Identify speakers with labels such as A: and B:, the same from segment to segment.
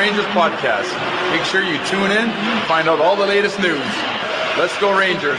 A: Rangers podcast. Make sure you tune in find out all the latest news. Let's go, Rangers.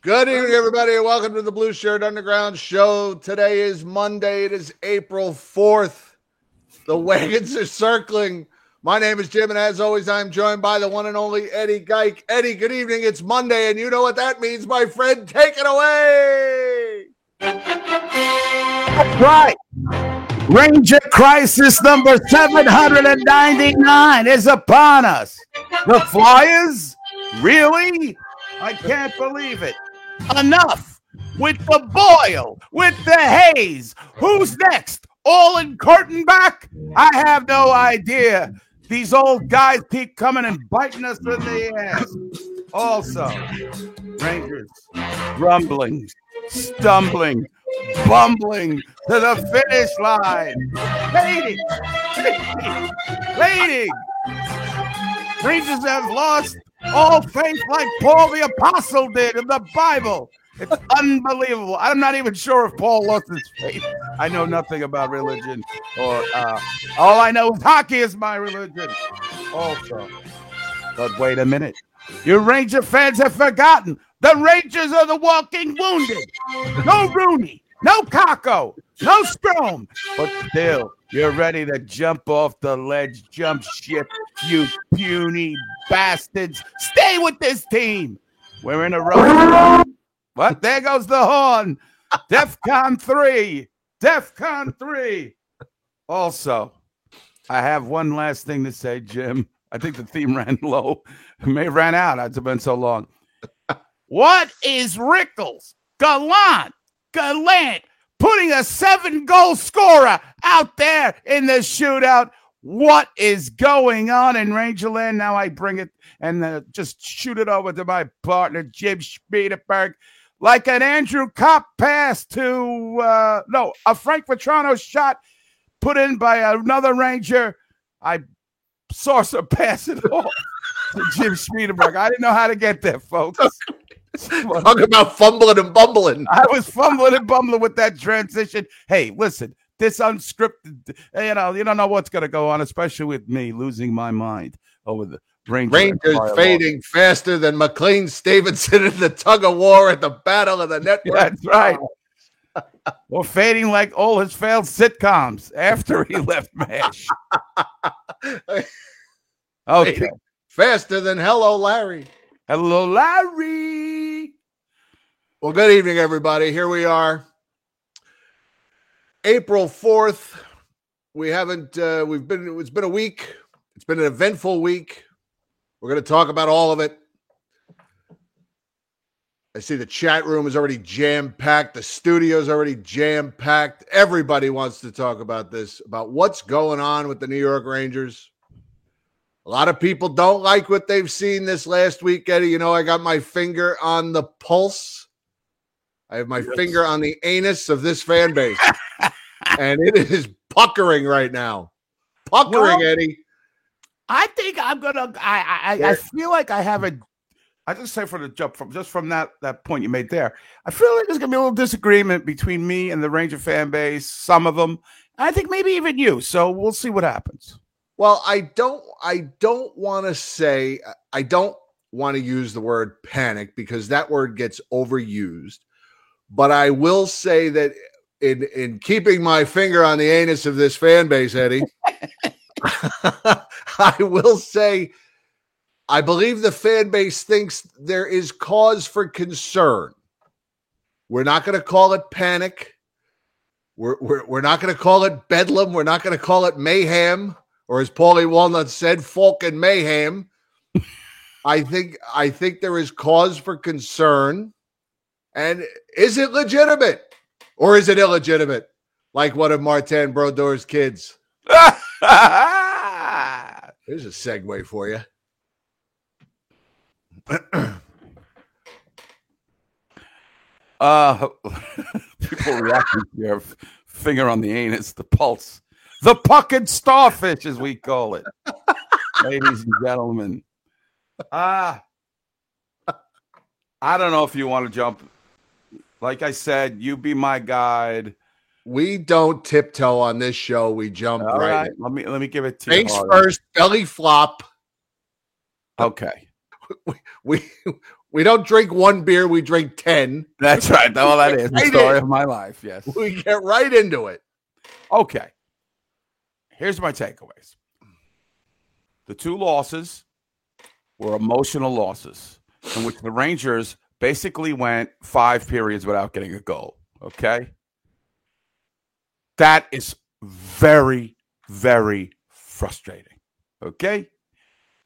B: Good evening, everybody, and welcome to the Blueshirt Underground Show. Today is Monday. It is April 4th. The wagons are circling. My name is Jim, and as always, I'm joined by the one and only Eddie Geik. Eddie, good evening. It's Monday, and you know what that means, my friend. Take it away.
C: That's right. Ranger crisis number 799 is upon us. The Flyers? Really? I can't believe it. Enough with the Boyle, with the Hayes. Who's next? All in curtain back? I have no idea. These old guys keep coming and biting us in the ass. Also, Rangers rumbling, stumbling, bumbling to the finish line. Waiting, waiting. Rangers have lost all faith like Paul the Apostle did in the Bible. It's unbelievable. I'm not even sure if Paul lost his faith. I know nothing about religion, or uh, all I know is hockey is my religion. Also, but wait a minute. You Ranger fans have forgotten the Rangers are the walking wounded. No Rooney, no Kakko, no Strome, but still, you're ready to jump off the ledge, jump ship, you puny bastards. Stay with this team. We're in a row. What? There goes the horn. DEFCON 3. DEFCON 3. Also, I have one last thing to say, Jim. I think the theme ran low. It may have ran out. It's been so long. What is Rickles, Gallant, Gallant putting a seven goal scorer out there in the shootout? What is going on in Rangerland? Now I bring it and uh, just shoot it over to my partner, Jim Spiederberg. Like an Andrew Copp pass to, uh, no, a Frank Vatrano shot put in by another Ranger. I saucer pass it off to Jim Spiederberg. I didn't know how to get there, folks.
B: Talk about fumbling and bumbling.
C: I was fumbling and bumbling with that transition. Hey, listen, this unscripted, you know, you don't know what's going to go on, especially with me losing my mind over the Ranger
B: Rangers fading faster than McLean Stevenson in the tug of war at the Battle of the Network.
C: That's right. or fading like all his failed sitcoms after he left MASH. Okay.
B: Fading faster than Hello Larry.
C: Hello, Larry.
B: Well, good evening, everybody. Here we are. April 4th. We haven't uh we've been it's been a week. It's been an eventful week. We're going to talk about all of it. I see the chat room is already jam packed. The studio's already jam packed. Everybody wants to talk about this, about what's going on with the New York Rangers. A lot of people don't like what they've seen this last week, Eddie. You know, I got my finger on the pulse I have my finger on the anus of this fan base, and it is puckering right now. Puckering,
C: Well,
B: Eddie.
C: I think I'm gonna. I I, I feel like I have a. I just say for the jump from just from that that point you made there. I feel like there's gonna be a little disagreement between me and the Ranger fan base. Some of them. I think maybe even you. So we'll see what happens.
B: Well, I don't. I don't want to say. I don't want to use the word panic because that word gets overused. But I will say that in in keeping my finger on the anus of this fan base, Eddie, I will say I believe the fan base thinks there is cause for concern. We're not going to call it panic. We're, we're, we're not going to call it bedlam. We're not going to call it mayhem, or as Paulie Walnut said, folk and mayhem. I think I think there is cause for concern. And is it legitimate or is it illegitimate? Like one of Martin Brodeur's kids. There's a segue for you.
C: Uh, people reacting to your finger on the anus, the pulse, the puckered starfish, as we call it, ladies and gentlemen. Ah, I don't know if you want to jump. Like I said, you be my guide.
B: We don't tiptoe on this show. We jump right.
C: right, let me let me give it to
B: Face
C: you.
B: first, belly flop.
C: Okay,
B: We we don't drink one beer, we drink 10.
C: that's right. That's all that is the story
B: in.
C: of my life. Yes.
B: We get right into it.
C: Okay. Here's my takeaways. The two losses were emotional losses in which the Rangers basically went five periods without getting a goal. Okay. That is very, very frustrating. Okay.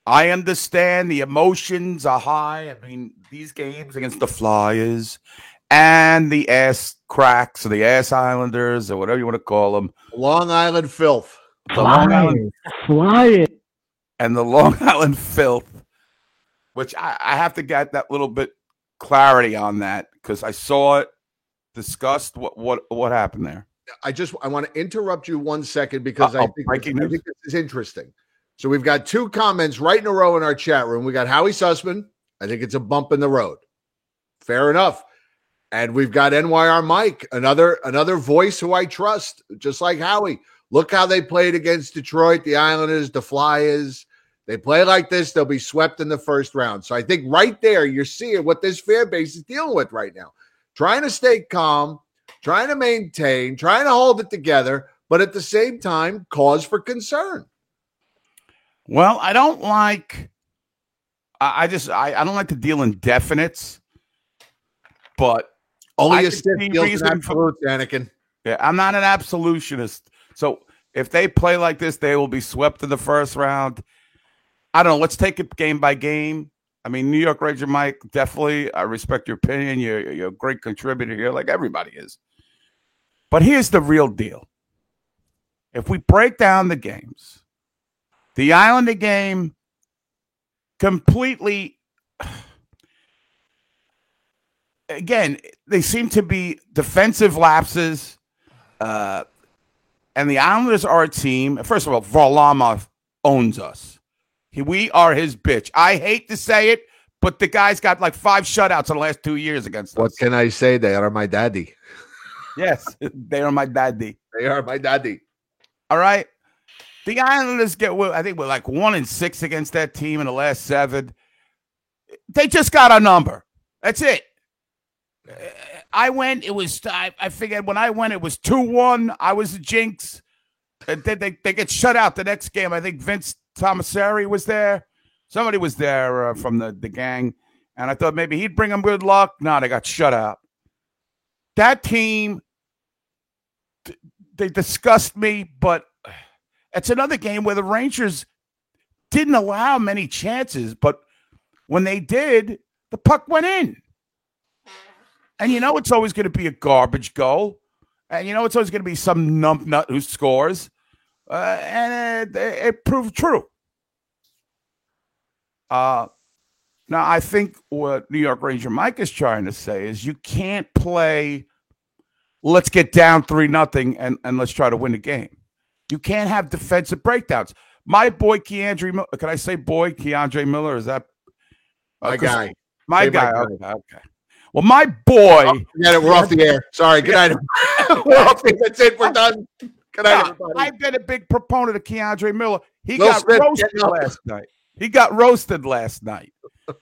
C: I understand the emotions are high. I mean, these games against the Flyers and the ass cracks or the ass Islanders or whatever you want to call them.
B: Long Island filth.
C: The Long Island
D: Fly
C: and the Long Island filth, which I, I have to get that little bit clarity on that because I saw it discussed. What what what happened there?
B: I just I want to interrupt you one second because I think,
C: breaking
B: I think this is interesting. So we've got two comments right in a row in our chat room. We got Howie Sussman. I think it's a bump in the road. Fair enough. And we've got NYR Mike, another another voice who I trust, just like Howie. Look how they played against Detroit, the Islanders, the Flyers. They play like this, they'll be swept in the first round. So I think right there, you're seeing what this fan base is dealing with right now. Trying to stay calm, trying to maintain, trying to hold it together, but at the same time, cause for concern.
C: Well, I don't like. I, I just I, I don't like to deal in definites, but
B: Only
C: I
B: a stiff deals in
C: reason for-
B: absolutes, Anakin.
C: Yeah, I'm not an absolutionist. So if they play like this, they will be swept in the first round. I don't know. Let's take it game by game. I mean, New York Ranger Mike, definitely. I respect your opinion. You're, you're a great contributor here, like everybody is. But here's the real deal. If we break down the games, the Islander game completely again, they seem to be defensive lapses. Uh, and the Islanders are a team. First of all, Varlamov owns us. He, we are his bitch. I hate to say it, but the guy's got like five shutouts in the last two years against
B: What
C: us.
B: can I say? They are my daddy.
C: Yes, they are my daddy.
B: They are my daddy.
C: All right. The Islanders get, I think we're like one and six against that team in the last seven. They just got a number. That's it. I went, it was, I, I figured when I went, it was 2 1. I was a jinx. And then they, they get shut out the next game. I think Vince Tomasari was there. Somebody was there uh, from the, the gang. And I thought maybe he'd bring them good luck. No, they got shut out. That team, th- they disgust me, but it's another game where the Rangers didn't allow many chances, but when they did, the puck went in. And you know it's always going to be a garbage goal. And you know it's always going to be some numpnut who scores. Uh, and it, it proved true. Uh, Now, I think what New York Ranger Mike is trying to say is you can't play. Let's get down three nothing and and let's try to win the game. You can't have defensive breakdowns. My boy K'Andre, can I say boy K'Andre Miller? Is that
B: My
C: uh, 'cause
B: guy.
C: My
B: my
C: guy.
B: guy.
C: Okay. Well, my boy.
B: Forget it. We're off the air. Sorry. Good night. we're off the That's it. We're done. Good night, everybody.
C: I've been a big proponent of K'Andre Miller. He
B: Will
C: got
B: Smith,
C: roasted last night. He got roasted last night.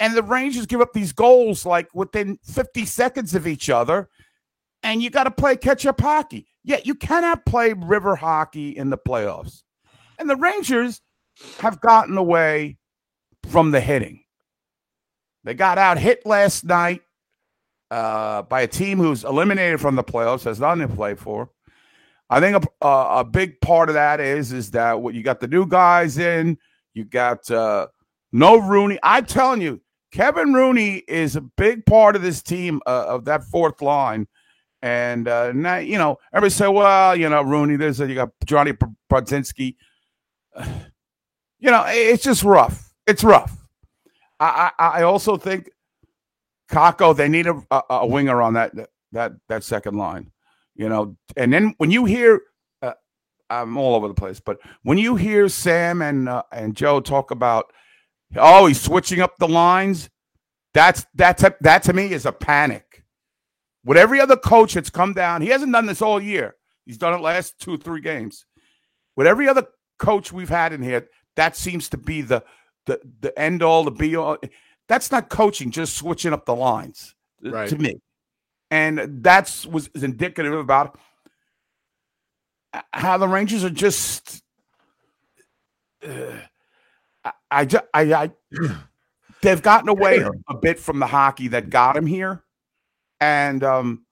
C: and the Rangers give up these goals like within 50 seconds of each other. And you got to play catch up hockey. Yeah, you cannot play river hockey in the playoffs. And the Rangers have gotten away from the hitting. They got out hit last night uh, by a team who's eliminated from the playoffs, has nothing to play for. I think a, a, a big part of that is is that what you got the new guys in, you got uh, no Rooney. I'm telling you, Kevin Rooney is a big part of this team uh, of that fourth line. And uh, now, you know, everybody say, well, you know, Rooney. There's a, you got Johnny Brodzinski. You know, it's just rough. It's rough. I I, I also think Kakko. They need a, a, a winger on that that that second line you know and then when you hear uh, i'm all over the place but when you hear sam and uh, and joe talk about oh he's switching up the lines that's that's a, that to me is a panic. With every other coach that's come down he hasn't done this all year. He's done it last two three games. With every other coach we've had in here that seems to be the the the end all the be all. That's not coaching just switching up the lines
B: Right.
C: to me and that's was is indicative about how the Rangers are just. Uh, I, I, ju- I, I, they've gotten away a bit from the hockey that got them here, and um,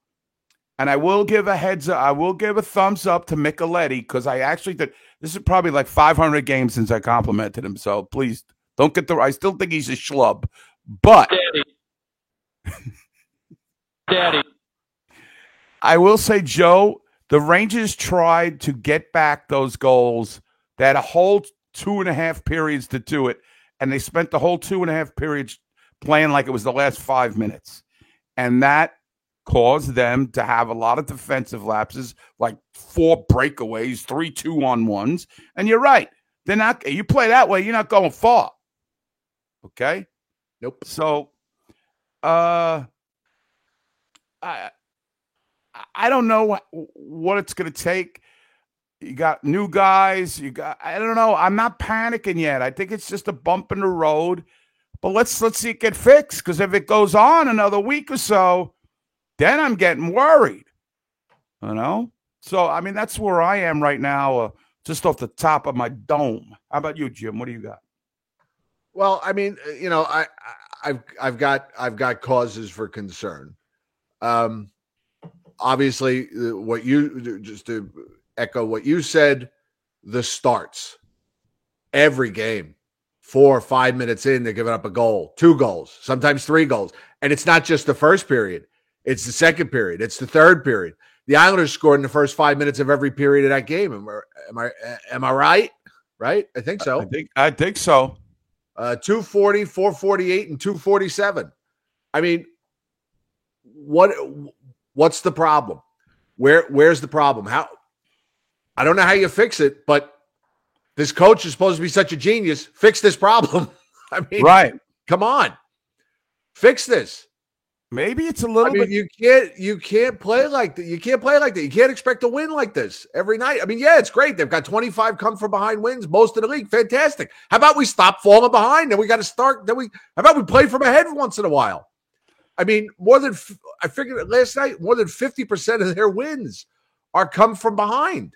C: and I will give a heads up. I will give a thumbs up to Micheletti because I actually did. This is probably like 500 games since I complimented him. So please don't get the. I still think he's a schlub, but.
E: Daddy.
C: I will say, Joe, the Rangers tried to get back those goals. They had a whole two and a half periods to do it, and they spent the whole two and a half periods playing like it was the last five minutes. And that caused them to have a lot of defensive lapses, like four breakaways, three two on ones. And you're right. They're not you play that way, you're not going far. Okay?
B: Nope.
C: So uh I I don't know what, it's going to take. You got new guys. You got I don't know. I'm not panicking yet. I think it's just a bump in the road. But let's let's see it get fixed because if it goes on another week or so, then I'm getting worried. You know. So I mean that's where I am right now, uh, just off the top of my dome. How about you, Jim? What do you got?
B: Well, I mean, uh, you know, I, I I've I've got I've got causes for concern. Um, obviously, uh, what you just to echo what you said, the starts every game, four or five minutes in, they're giving up a goal, two goals, sometimes three goals, and it's not just the first period; it's the second period, it's the third period. The Islanders scored in the first five minutes of every period of that game. Am I am I am I right? Right? I think so
C: I think I think so.
B: uh 240 448 and 247 i mean what what's the problem where where's the problem how i don't know how you fix it but this coach is supposed to be such a genius fix this problem i mean
C: Right.
B: come on fix this
C: Maybe it's a little
B: I mean,
C: bit.
B: you can't you can't play like that. You can't play like that. You can't expect to win like this every night. I mean, yeah, it's great. They've got 25 come from behind wins, most of the league. Fantastic. How about we stop falling behind? Then we got to start. Then we how about we play from ahead once in a while? I mean, more than I figured last night, more than 50% of their wins are come from behind.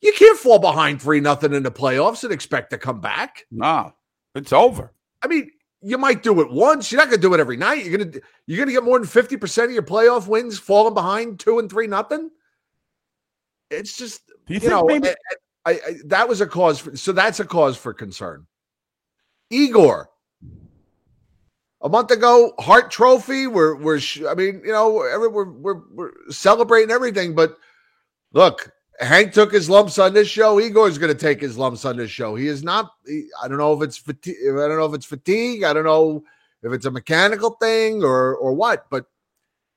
B: You can't fall behind three nothing in the playoffs and expect to come back.
C: No, it's over.
B: I mean, you might do it once. You're not going to do it every night. You're going to you're going to get more than fifty percent of your playoff wins falling behind two and three nothing. It's just
C: Do you,
B: you, know
C: maybe?
B: I, I, I- that was a cause. For, so that's a cause for concern. Igor, a month ago, Hart Trophy. We're we're I mean, you know, we're, we're we're celebrating everything, but look, Hank took his lumps on this show. Igor's going to take his lumps on this show. He is not. He, I don't know if it's fatigue. I don't know if it's fatigue. I don't know if it's a mechanical thing or or what. But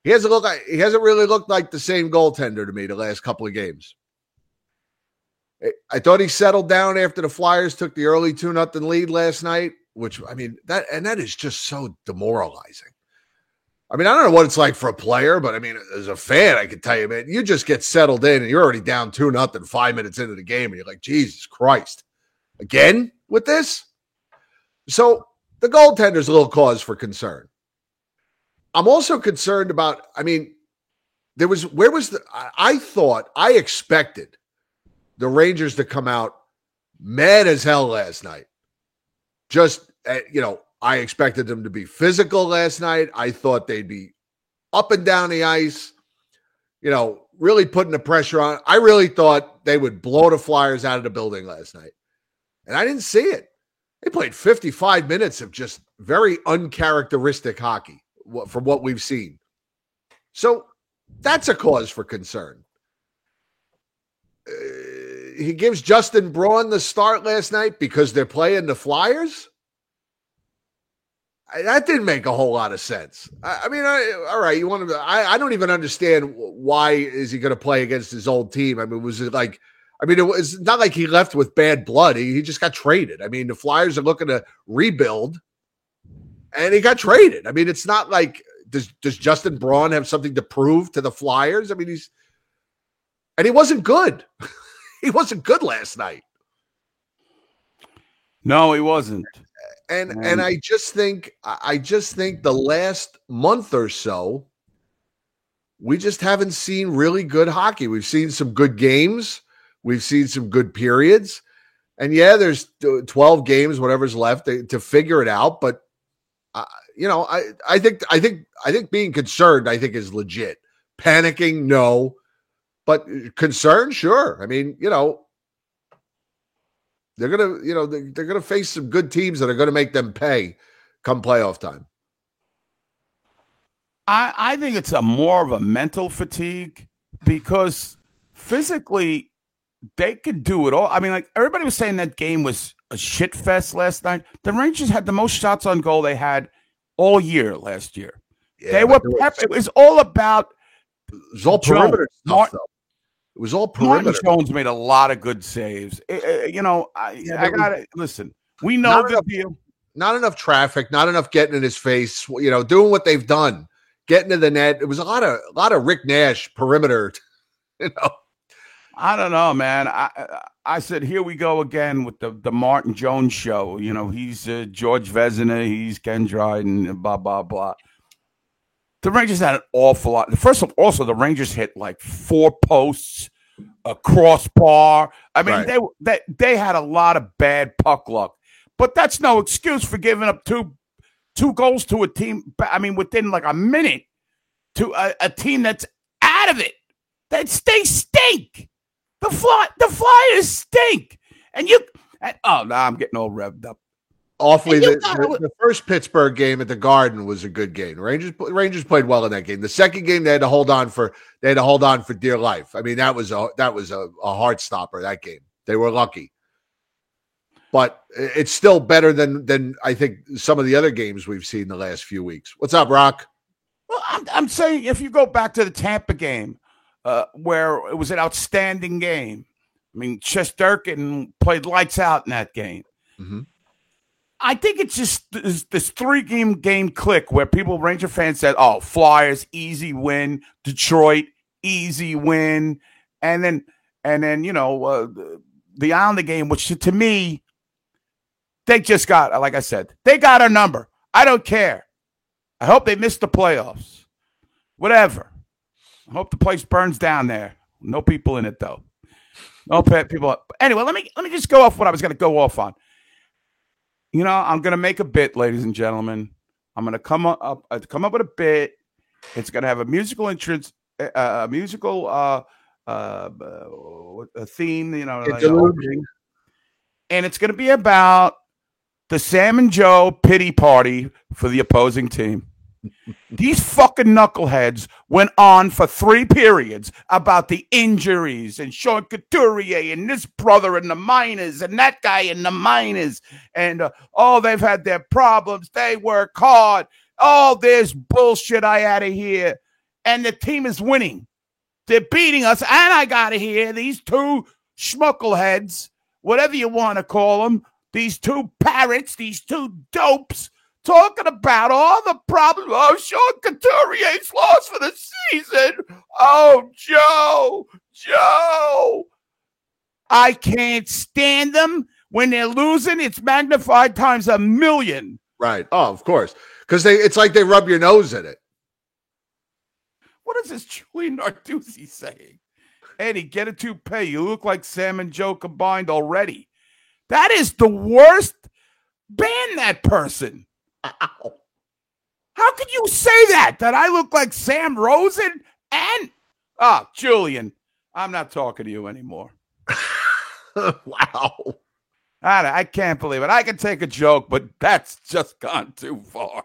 B: he hasn't looked. Like, he hasn't really looked like the same goaltender to me the last couple of games. I- I thought he settled down after the Flyers took the early two nothing lead last night. Which I mean that and that is just so demoralizing. I mean, I don't know what it's like for a player, but I mean, as a fan, I can tell you, man, you just get settled in and you're already down two nothing five minutes into the game, and you're like, Jesus Christ, again with this. So the goaltender's a little cause for concern. I'm also concerned about. I mean, there was where was the? I, I thought I expected the Rangers to come out mad as hell last night. Just uh, you know, I expected them to be physical last night. I thought they'd be up and down the ice, you know, really putting the pressure on. I really thought they would blow the Flyers out of the building last night. And I didn't see it. They played 55 minutes of just very uncharacteristic hockey from what we've seen. So that's a cause for concern. He gives Justin Braun the start last night because they're playing the Flyers. I- that didn't make a whole lot of sense. I, I mean, I, all right, you want to? I, I don't even understand why is he going to play against his old team. I mean, was it like? I mean, it was not like he left with bad blood. He, he just got traded. I mean, the Flyers are looking to rebuild, and he got traded. I mean, it's not like does does Justin Braun have something to prove to the Flyers? I mean, he's and he wasn't good. he wasn't good last night.
C: No, he wasn't.
B: and
C: Man.
B: and I just think I just think the last month or so, we just haven't seen really good hockey. We've seen some good games, we've seen some good periods, and yeah, there's twelve games, whatever's left to, to figure it out. But uh, you know, I I think I think I think being concerned, I think is legit. Panicking, no, but uh, concern, sure. I mean, you know, they're gonna, you know, they- they're gonna face some good teams that are gonna make them pay come playoff time.
C: I, I think it's a more of a mental fatigue because physically they could do it all. I mean, like everybody was saying that game was a shit fest last night. The Rangers had the most shots on goal they had all year last year. they were pep- it was all about
B: It was all perimeter stuff,
C: Martin-
B: though. It was all
C: Martin
B: perimeter.
C: Jones made a lot of good saves. Eh, eh, you know, I,
B: Yeah,
C: I gotta listen. We know
B: Not
C: the
B: enough-
C: deal.
B: Not enough traffic, not enough getting in his face. You know, doing what they've done, getting to the net. It was a lot of a lot of Rick Nash perimeter. You know,
C: I don't know, man. I I- I said, here we go again with the the Martin Jones show. You know, he's uh, George Vezina, he's Ken Dryden, blah blah blah. The Rangers had an awful lot. First of all, also the Rangers hit like four posts, a crossbar. I mean,
B: Right.
C: they they they had a lot of bad puck luck, but that's no excuse for giving up two two goals to a team. I mean, within like a minute to a, a team that's out of it. That they stink. The fly, the Flyers stink, and you. And, oh, now I'm getting all revved up.
B: Awfully.
C: And
B: The,
C: gotta-
B: the, the first Pittsburgh game at the Garden was a good game. Rangers Rangers played well in that game. The second game they had to hold on for they had to hold on for dear life. I mean, that was a that was a, a heart stopper. That game they were lucky, but it's still better than than I think some of the other games we've seen the last few weeks. What's up, Rock?
C: Well, I'm, I'm saying if you go back to the Tampa game, uh, where it was an outstanding game. I mean, Shesterkin played lights out in that game.
B: Mhm.
C: I think it's just this, this three game game click where people, Ranger fans said, oh, Flyers, easy win. Detroit, easy win. And then, and then, you know, uh, the, Islander game, which to me, they just got, like I said, they got our number. I don't care. I hope they miss the playoffs. Whatever. I hope the place burns down there. No people in it though. No pet people. Anyway, let me let me just go off what I was going to go off on. You know, I'm going to make a bit, ladies and gentlemen. I'm going to come up uh, come up with a bit. It's going to have a musical entrance, uh, a musical uh, uh, a theme. You know, like, and it's going to be about the Sam and Joe pity party for the opposing team. These fucking knuckleheads went on for three periods about the injuries and Sean Couturier and this brother and the minors and that guy in the minors. And uh, oh, they've had their problems. They work hard. All this bullshit I out of here. And the team is winning. They're beating us. And I got to hear these two schmuckleheads, whatever you want to call them, these two parrots, these two dopes, talking about all the problems. Oh, Sean Couturier's lost for the season. Oh, Joe, Joe. I can't stand them. When they're losing, it's magnified times a million.
B: Right. Oh, of course. Because they it's like they rub your nose in it.
C: What is this Julian Narduzzi saying? Eddie, get a toupee. You look like Sam and Joe combined already. That is the worst. Ban that person. How could you say that? That I look like Sam Rosen and ah, Julian. I'm not talking to you anymore.
B: wow.
C: I, I can't believe it. I can take a joke, but that's just gone too far.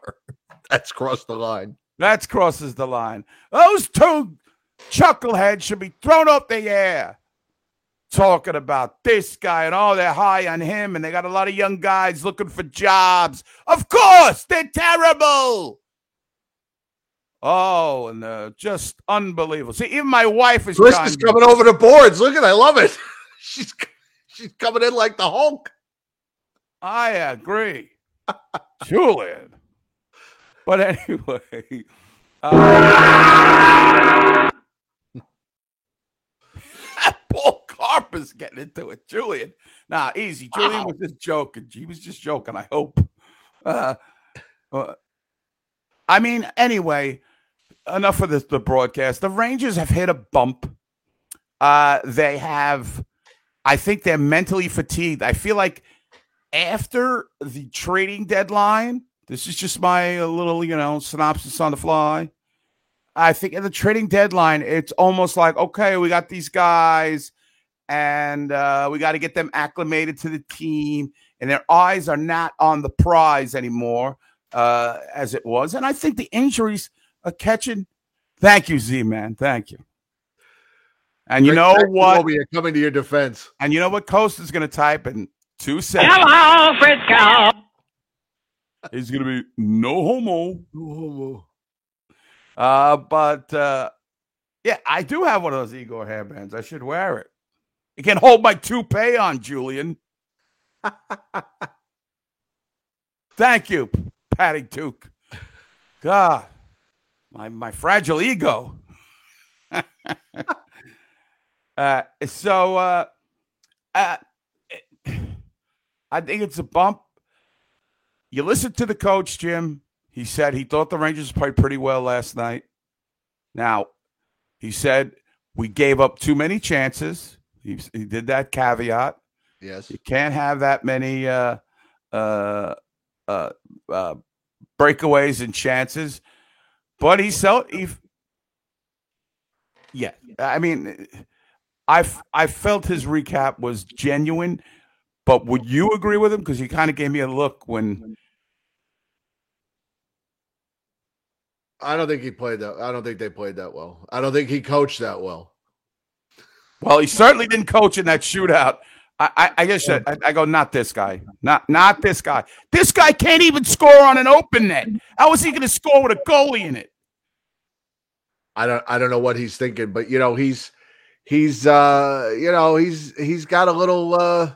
B: That's crossed the line.
C: That's crosses the line. Those two chuckleheads should be thrown up the air. Talking about this guy and oh, they're high on him, and they got a lot of young guys looking for jobs. Of course, they're terrible. Oh, and uh, just unbelievable. See, even my wife is
B: Chris is coming over the boards. Look at, I love it. She's she's coming in like the Hulk.
C: I agree, Julian. But anyway, uh, Paul Carper's getting into it. Julian, nah, easy. Julian was just joking. He was just joking. I hope. Uh, uh, I mean, anyway, enough of this. The broadcast. The Rangers have hit a bump. Uh, they have. I think they're mentally fatigued. I feel like after the trading deadline, this is just my uh, little, you know, synopsis on the fly. I think at the trading deadline, it's almost like, okay, we got these guys and uh, we got to get them acclimated to the team, and their eyes are not on the prize anymore uh, as it was. And I think the injuries are catching. Thank you, Z man. Thank you. And you know
B: Jackson
C: what?
B: will be coming to your defense.
C: And you know what Coast is going to type in two seconds?
E: Hello, Frisco.
C: He's going to be no homo. no homo. Uh, but uh, yeah, I do have one of those Igor hairbands. I should wear it. You can hold my toupee on, Julian. Thank you, Patty Took. God, my my fragile ego. uh, so uh, uh, I think it's a bump. You listen to the coach, Jim. He said he thought the Rangers played pretty well last night. Now, he said we gave up too many chances. He, he did that caveat.
B: Yes.
C: You can't have that many uh, uh, uh, uh, breakaways and chances. But he felt he, yeah. I mean, I I felt his recap was genuine. But would you agree with him? Because he kind of gave me a look when
B: I don't think he played that. I don't think they played that well. I don't think he coached that well.
C: Well, he certainly didn't coach in that shootout. I, I, I guess I, I go, not this guy, not not this guy. This guy can't even score on an open net. How is he going to score with a goalie in it?
B: I don't I don't know what he's thinking, but you know, he's he's uh you know, he's he's got a little uh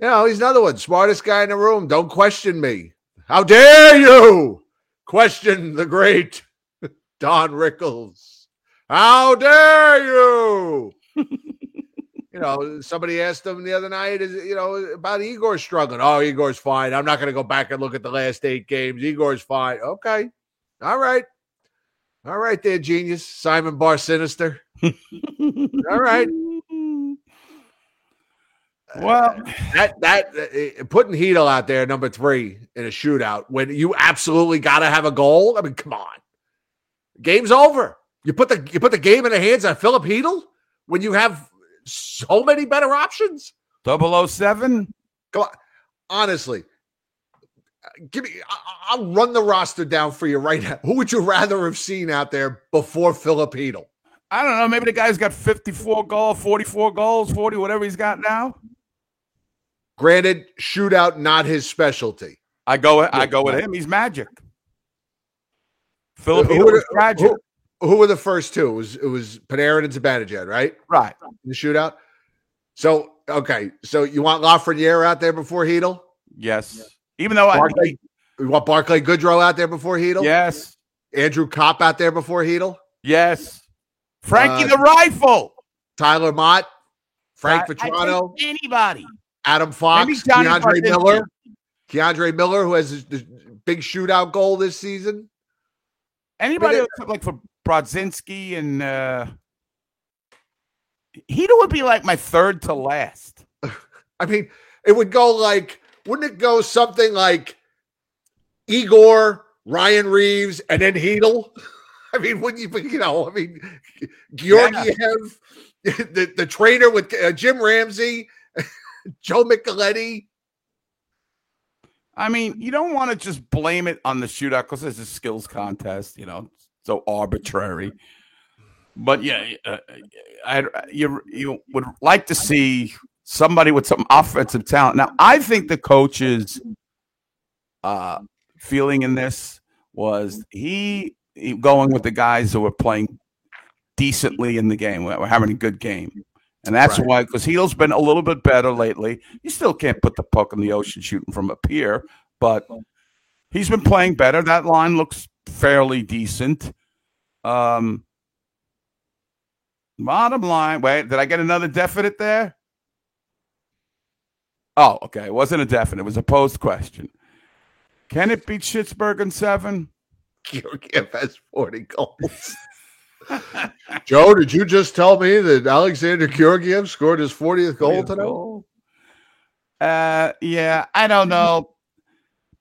B: you know, he's another one, smartest guy in the room. Don't question me. How dare you question the great Don Rickles? How dare you? you know, somebody asked him the other night, is you know, about Igor struggling. Oh, Igor's fine. I'm not going to go back and look at the last eight games. Igor's fine. Okay, all right, all right, there, genius, Simon Bar Sinister. all right,
C: Well,
B: that that uh, putting Chytil out there, number three in a shootout when you absolutely got to have a goal. I mean, come on, game's over. You put the you put the game in the hands of Filip Chytil when you have so many better options.
C: 007.
B: Come on. Honestly, give me. I- I'll run the roster down for you right now. Who would you rather have seen out there before Filip Chytil?
C: I don't know. Maybe the guy's got 54 goals, 44 goals, 40, whatever he's got now.
B: Granted, shootout not his specialty.
C: I go. I go with him. He's magic. Philip
B: Who were
C: magic.
B: who- who were the first two? It was it was Panarin and Zibanejad, right?
C: Right.
B: In the shootout. So okay, so you want Lafreniere out there before Chytil?
C: Yes. Even though I.
B: You want Barclay Goodrow out there before Chytil?
C: Yes.
B: Andrew Copp out there before Chytil?
C: Yes. Frankie
B: Uh,
C: the rifle.
B: Tyler Motte, Frank
C: I- I Anybody.
B: Adam Fox,
C: Maybe Johnny K'Andre
B: Miller, K'Andre Miller, who has the big shootout goal this season.
C: Anybody
B: But
C: like for Brodzinski and uh Hedo would be like my third to last.
B: I mean, it would go like, wouldn't it go something like Igor, Ryan Reaves, and then Chytil? I mean, wouldn't you, you know, I mean, Georgiev, the, the trainer with uh, Jim Ramsay, Joe Micheletti.
C: I mean, you don't want to just blame it on the shootout because it's a skills contest, you know, so arbitrary. But yeah, uh, I you you would like to see somebody with some offensive talent. Now, I think the coach's uh, feeling in this was he, he going with the guys who were playing decently in the game, were having a good game. And that's
B: Right.
C: why, because Heel's been a little bit better lately. You still can't put the puck in the ocean shooting from up here, but he's been playing better. That line looks fairly decent. Um, bottom line, wait, did I get another definite there? Oh, okay. It wasn't a definite. It was a post question. Can it beat Schittsburg in seven?
B: Georgiev has 40 goals. Joe, did you just tell me that Alexander Georgiev scored his 40th goal tonight?
C: Uh, yeah, I don't know.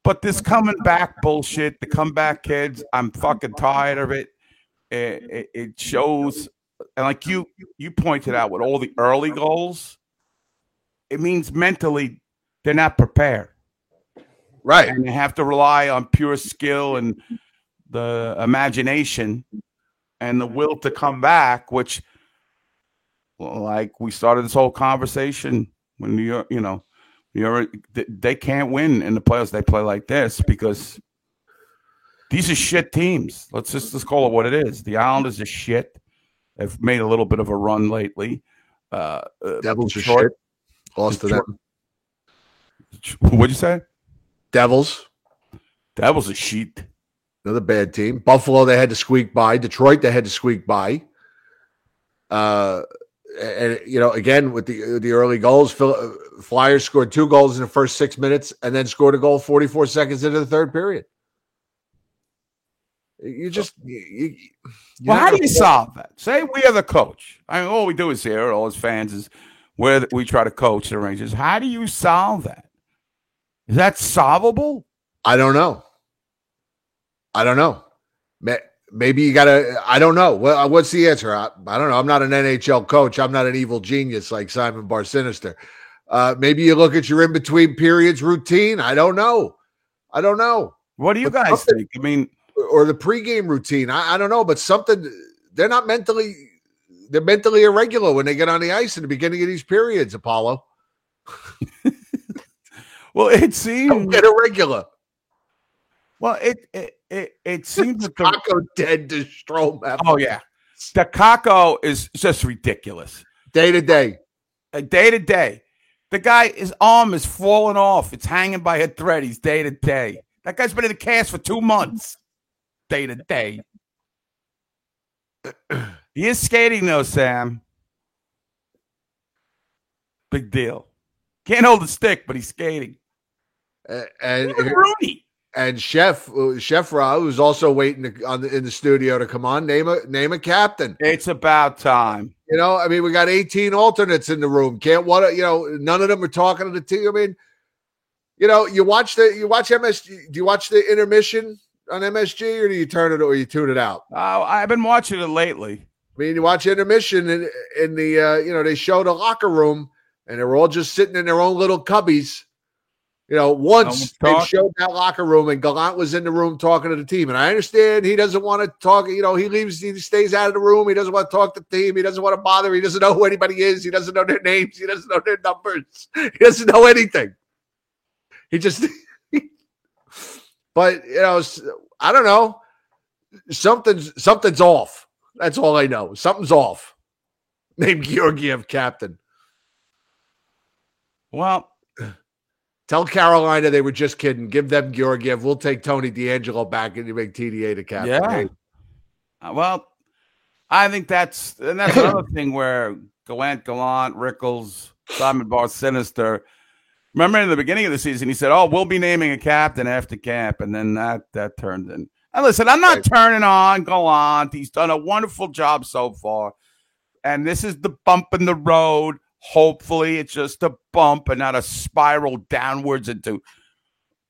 C: But this coming back bullshit, the comeback kids, I'm fucking tired of it. It, it, it shows, and like you you pointed out with all the early goals, it means mentally they're not prepared,
B: Right.
C: and they have to rely on pure skill and the imagination and the will to come back. Which, like we started this whole conversation when New York, you know, York, th- they can't win in the playoffs. They play like this because these are shit teams. Let's just let's call it what it is. The Islanders are shit. They've made a little bit of a run lately. Uh, uh,
B: Devils are shit. Lost to them.
C: What'd you say?
B: Devils,
C: That was a sheet.
B: another bad team. Buffalo, they had to squeak by. Detroit, they had to squeak by. Uh, and you know, again with the the early goals, uh, Flyers scored two goals in the first six minutes, and then scored a goal 44 seconds into the third period. You just, you, you,
C: Well, how do you solve that? Say we are the coach. I mean, all we do is here, all his fans is where we try to coach the Rangers. How do you solve that? Is that solvable?
B: I don't know. I don't know. Ma- Maybe you got to. I don't know. Well, what's the answer? I, I don't know. I'm not an NHL coach. I'm not an evil genius like Simon Bar Sinister. Uh, maybe you look at your in between periods routine. I don't know. I don't know.
C: What do you
B: But
C: guys think? I mean,
B: Or the pregame routine. I, I don't know. But something. They're not mentally. They're mentally irregular when they get on the ice in the beginning of these periods. Apollo.
C: well, it seems
B: irregular.
C: well, it it it, it seems that the
B: Taco dead to Strome.
C: oh yeah, the Kakko is just ridiculous.
B: Day to day.
C: Uh, day to day. The guy, his arm is falling off. It's hanging by a thread. He's day to day. That guy's been in the cast for two months. Day to day. He is skating though, Sam. Big deal. Can't hold the stick, but he's skating.
B: Uh, and
C: Even Rooney.
B: And Chef uh, Chef Ra, who's also waiting to, on the, in the studio to come on, name a name a captain.
C: It's about time.
B: You know, I mean, we got 18 alternates in the room. Can't what you know? None of them are talking to the team. I mean, you know, you watch the you watch MSG. Do you watch the intermission on MSG, or do you turn it or you tune it out?
C: Uh, I've been watching it lately.
B: I mean, you watch intermission in in the uh, you know they show the locker room, and they're all just sitting in their own little cubbies, You know, once they showed that locker room and Gallant was in the room talking to the team. And I understand he doesn't want to talk, you know, he leaves, he stays out of the room. He doesn't want to talk to the team. He doesn't want to bother. He doesn't know who anybody is. He doesn't know their names. He doesn't know their numbers. He doesn't know anything. He just, but, you know, I don't know. Something's, something's off. That's all I know. Something's off. Named Georgiev captain.
C: Well,
B: Tell Carolina they were just kidding. Give them Georgiev. We'll take Tony DeAngelo back and you make TDA the captain.
C: Yeah. Uh, Well, I think that's and that's another thing where Gallant, Gallant, Rickles, Simon Bar Sinister. Remember in the beginning of the season, he said, "Oh, we'll be naming a captain after camp," and then that that turned in. And listen, I'm not
B: Right.
C: turning on Gallant. He's done a wonderful job so far, and this is the bump in the road. Hopefully, it's just a bump and not a spiral downwards into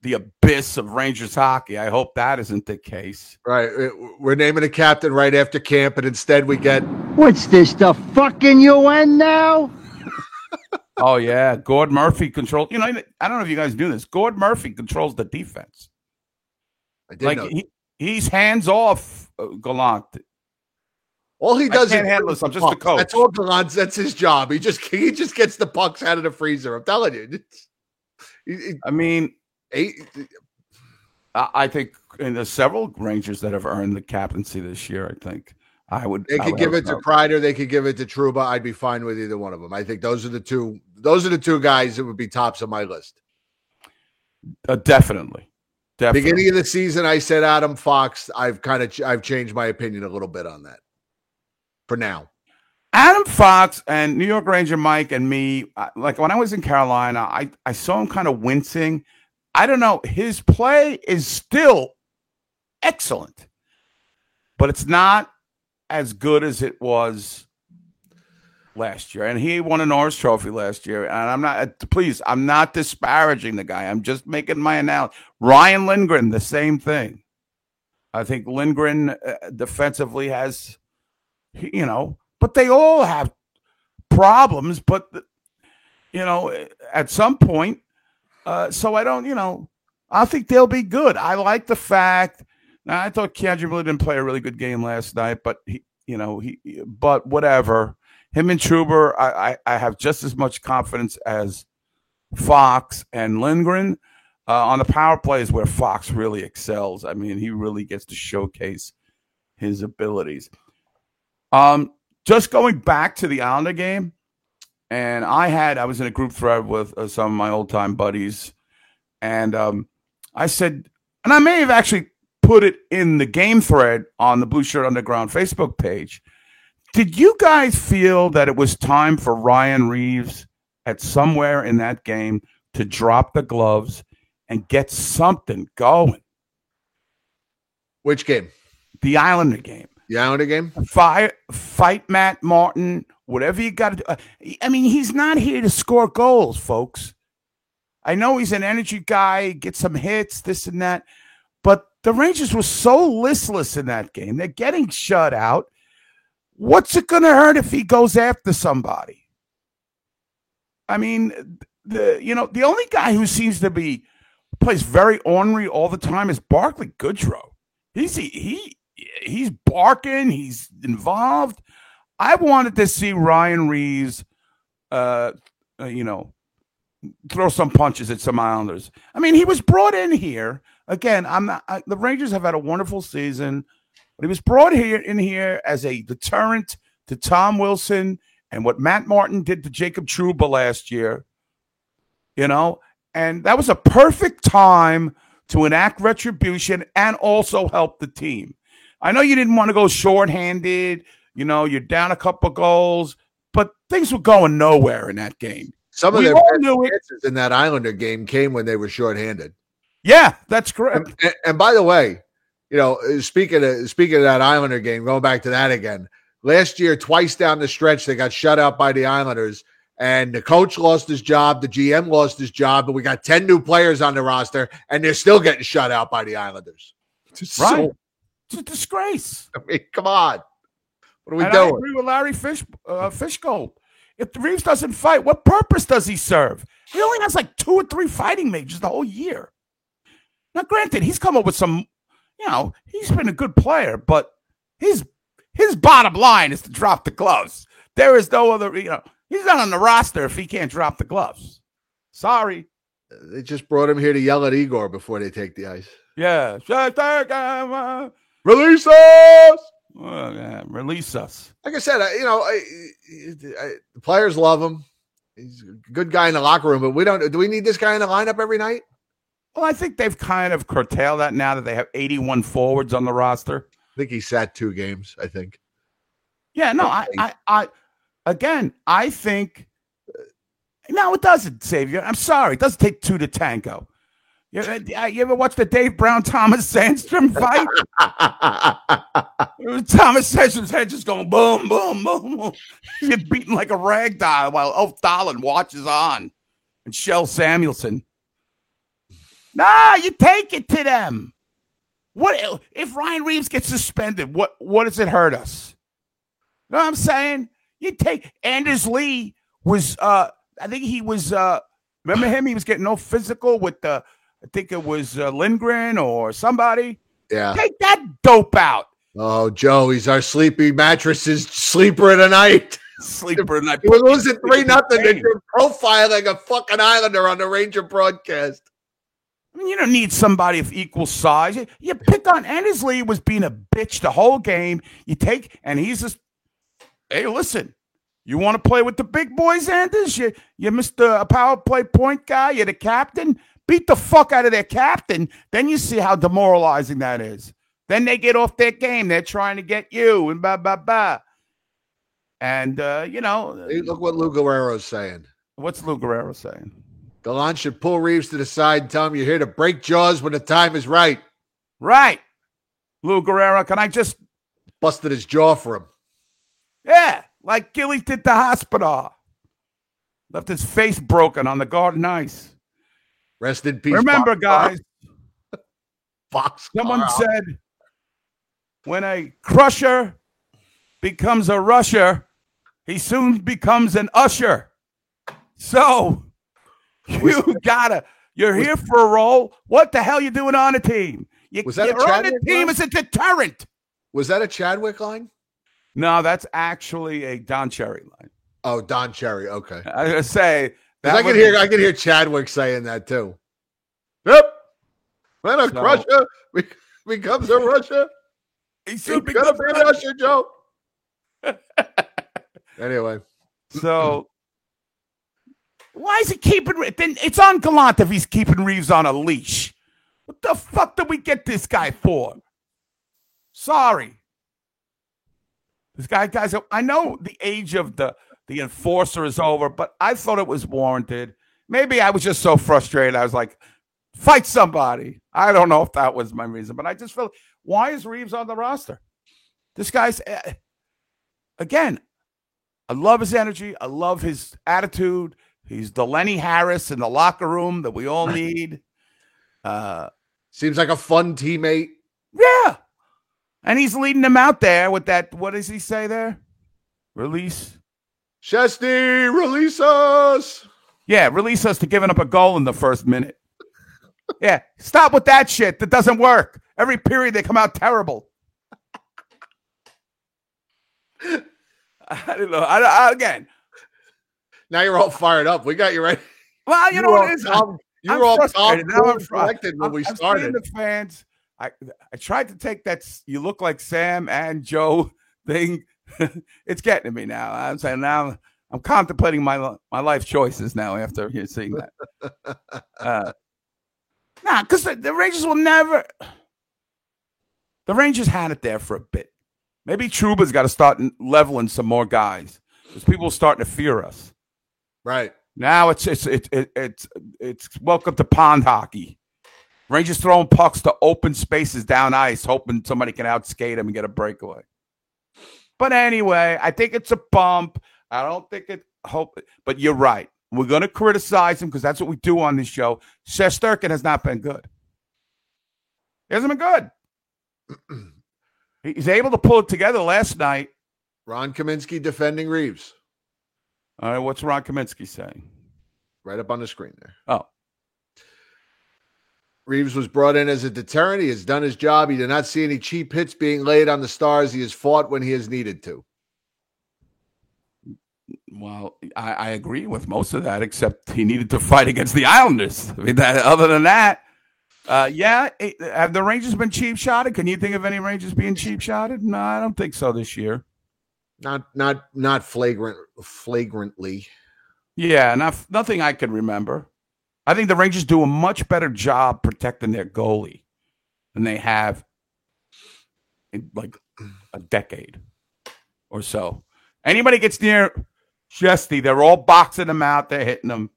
C: the abyss of Rangers hockey. I hope that isn't the case.
B: Right. Uh, We're naming a captain right after camp, and instead we get
D: What's this, the fucking UN now?
C: Oh yeah, Gord Murphy controls. You know, I don't know if you guys knew this. Gord Murphy controls the defense.
B: I did
C: Like
B: know.
C: he, he's hands off uh, Gallant.
B: All he does is
C: handle this. I'm just a coach.
B: That's all Gallant's. That's his job. He just he just gets the pucks out of the freezer. I'm telling you. He-
C: I mean,
B: he-
C: I, think and there's several Rangers that have earned the captaincy this year. I think I would.
B: They
C: I
B: could
C: would
B: give it to Kreider. They could give it to Trouba. I'd be fine with either one of them. I think those are the two. Those are the two guys that would be tops on my list.
C: uh, definitely, definitely.
B: Beginning of the season, I said Adam Fox. I've kind of I've changed my opinion a little bit on that. For now,
C: Adam Fox and New York Ranger Mike and me, uh, like when I was in Carolina, I, I saw him kind of wincing. I don't know. His play is still excellent, but it's not as good as it was last year. And he won a Norris Trophy last year. And I'm not, uh, please, I'm not disparaging the guy. I'm just making my analogy. Ryan Lindgren, the same thing. I think Lindgren uh, defensively has, you know, but they all have problems. But you know, at some point, uh, so I don't, you know, I think they'll be good. I like the fact. Now I thought K'Andre really didn't play a really good game last night, but he, you know, he, but whatever. Him and Trouba, I, I, I have just as much confidence as Fox and Lindgren. Uh, on the power plays where Fox really excels. I mean, he really gets to showcase his abilities. Um, just going back to the Islander game, and I had I was in a group thread with uh, some of my old time buddies, and um, I said, and I may have actually put it in the game thread on the Blueshirt Underground Facebook page. Did you guys feel that it was time for Ryan Reaves at somewhere in that game to drop the gloves and get something going?
B: which game?
C: The Islander game.
B: The game.
C: Fire, fight Matt Martin, whatever you got to do. Uh, I mean, he's not here to score goals, folks. I know he's an energy guy, get some hits, this and that, but the Rangers were so listless in that game. They're getting shut out. What's it going to hurt if he goes after somebody? I mean, the you know the only guy who seems to be plays very ornery all the time is Barclay Goodrow. He's he, he he's barking. He's involved. I wanted to see Ryan Reaves, uh, uh, you know, throw some punches at some Islanders. I mean, he was brought in here again. I'm not. I, the Rangers have had a wonderful season, but he was brought here in here as a deterrent to Tom Wilson and what Matt Martin did to Jacob Trouba last year. You know, and that was a perfect time to enact retribution and also help the team. I know you didn't want to go shorthanded. You know, you're down a couple goals, but things were going nowhere in that game.
B: Some of
C: We
B: their
C: all
B: best chances in that Islander game came when they were shorthanded.
C: Yeah, that's correct.
B: And, and, and by the way, you know, uh, speaking of speaking of that Islander game, going back to that again, last year twice down the stretch they got shut out by the Islanders, and the coach lost his job, the GM lost his job, but we got ten new players on the roster, and they're still getting shut out by the Islanders. So,
C: Right. It's a disgrace.
B: I mean, come on, what are we
C: and I
B: doing?
C: agree with Larry Fish, uh, Fishgold. If Reaves doesn't fight, what purpose does he serve? He only has like two or three fighting majors the whole year. Now, granted, he's come up with some, you know, he's been a good player, but his his bottom line is to drop the gloves. There is no other, you know, he's not on the roster if he can't drop the gloves. Sorry.
B: They just brought him here to yell at Igor before they take the ice.
C: Yeah.
B: Release us!
C: yeah, Release us.
B: Like I said, I, you know, I, I, the players love him. He's a good guy in the locker room, but we don't. Do we need this guy in the lineup every night?
C: Well, I think they've kind of curtailed that now that they have 81 forwards on the roster.
B: I think he sat two games. I think.
C: Yeah, no, I, I, I, again, I think. No, it doesn't save you. I'm sorry, it doesn't take two to tango. You ever, uh, you ever watch the Dave Brown Tomas Sandstrom fight? Thomas Sandstrom's head just going boom, boom, boom, boom. He's beaten like a rag doll while Dolan watches on, and Kjell Samuelsson. Nah, you take it to them. What if Ryan Reaves gets suspended? What what does it hurt us? You know what I'm saying? You take Anders Lee was uh I think he was uh remember him? He was getting no physical with the I think it was uh, Lindgren or somebody.
B: Yeah.
C: Take that dope out.
B: Oh, Joe, he's our sleepy mattresses sleeper of the night.
C: Sleeper of the night.
B: We're losing three nothing, and you're profiling a fucking Islander on the Ranger broadcast.
C: I mean, you don't need somebody of equal size. You, you pick on Anders Lee was being a bitch the whole game. You take and he's just, hey, listen, you want to play with the big boys, Anders? You you Mr. A power play point guy. You're the captain. Beat the fuck out of their captain. Then you see how demoralizing that is. Then they get off their game. They're trying to get you and blah blah blah. And uh, you know,
B: Hey, look what Lou Guerrero's saying.
C: what's Lou Guerrero saying?
B: Gallant should pull Reaves to the side and tell him you're here to break jaws when the time is right.
C: Right, Lou Guerrero. Can I just
B: Busted his jaw for him.
C: Yeah, like Gilly did the hospital. Left his face broken on the garden ice.
B: Rest in peace.
C: Remember,
B: Box-
C: guys,
B: Box.
C: someone
B: Carl.
C: said when a crusher becomes a rusher, he soon becomes an usher. So you gotta, you're here for a role. What the hell you doing on a team? You,
B: Was that a
C: you're on a
B: Chadwick
C: team as a deterrent.
B: Was that a Chadwick line?
C: No, that's actually a Don Cherry line.
B: Oh, Don Cherry. Okay.
C: I was gonna say
B: I can
C: would-
B: hear I can hear Chadwick saying that too. Yep. When a
C: So-
B: crusher be- becomes a rusher,
C: he
B: he's
C: soon
B: gonna
C: becomes
B: be a rusher, Joe. anyway,
C: So why is he keeping? Re- Then it's on Gallant if he's keeping Reaves on a leash. What the fuck did we get this guy for? Sorry, this guy, guys. I know the age of the the enforcer is over, but I thought it was warranted. Maybe I was just so frustrated. I was like, fight somebody. I don't know if that was my reason, but I just felt why is Reaves on the roster? This guy's uh, again. I love his energy. I love his attitude. He's the Lenny Harris in the locker room that we all need. Uh,
B: seems like a fun teammate.
C: yeah. And he's leading them out there with that. What does he say there? Release.
B: Chesty, release us.
C: Yeah, release us to giving up a goal in the first minute. Yeah, stop with that shit. That doesn't work. Every period they come out terrible. I don't know. I, I, again,
B: Now you're all fired up. We got you right.
C: well, you, know
B: were
C: what it is.
B: calm- You
C: I'm
B: were all calm,
C: frustrated. Now I'm
B: and
C: fru-
B: collected when
C: I'm-
B: we
C: I'm
B: started.
C: the fans. I I tried to take that you look like Sam and Joe thing. it's getting to me now. I'm saying now I'm contemplating my my life choices now after seeing that. uh, nah, because the, the Rangers will never. The Rangers had it there for a bit. Maybe Trouba's got to start leveling some more guys because people are starting to fear us.
B: Right.
C: Now it's it's it's it, it's it's welcome to pond hockey. Rangers throwing pucks to open spaces down ice, hoping somebody can outskate them and get a breakaway. But anyway, I think it's a bump. I don't think it hope, but you're right. We're gonna criticize him because that's what we do on this show. Shesterkin has not been good. He hasn't been good. He's able to pull it together last night.
B: Ron Kaminsky defending Reaves.
C: All right, what's Ron Kaminsky saying?
B: right up on the screen there.
C: Oh.
B: Reaves was brought in as a deterrent. He has done his job. He did not see any cheap hits being laid on the stars. He has fought when he has needed to.
C: Well, I, I agree with most of that, except he needed to fight against the Islanders. I mean, that, other than that, uh, yeah, it, have the Rangers been cheap shotted? Can you think of any Rangers being cheap shotted? No, I don't think so this year.
B: Not not not flagrant flagrantly.
C: Yeah, not, nothing I can remember. I think the Rangers do a much better job protecting their goalie than they have in like a decade or so. Anybody gets near Chesty, they're all boxing him out. They're hitting him.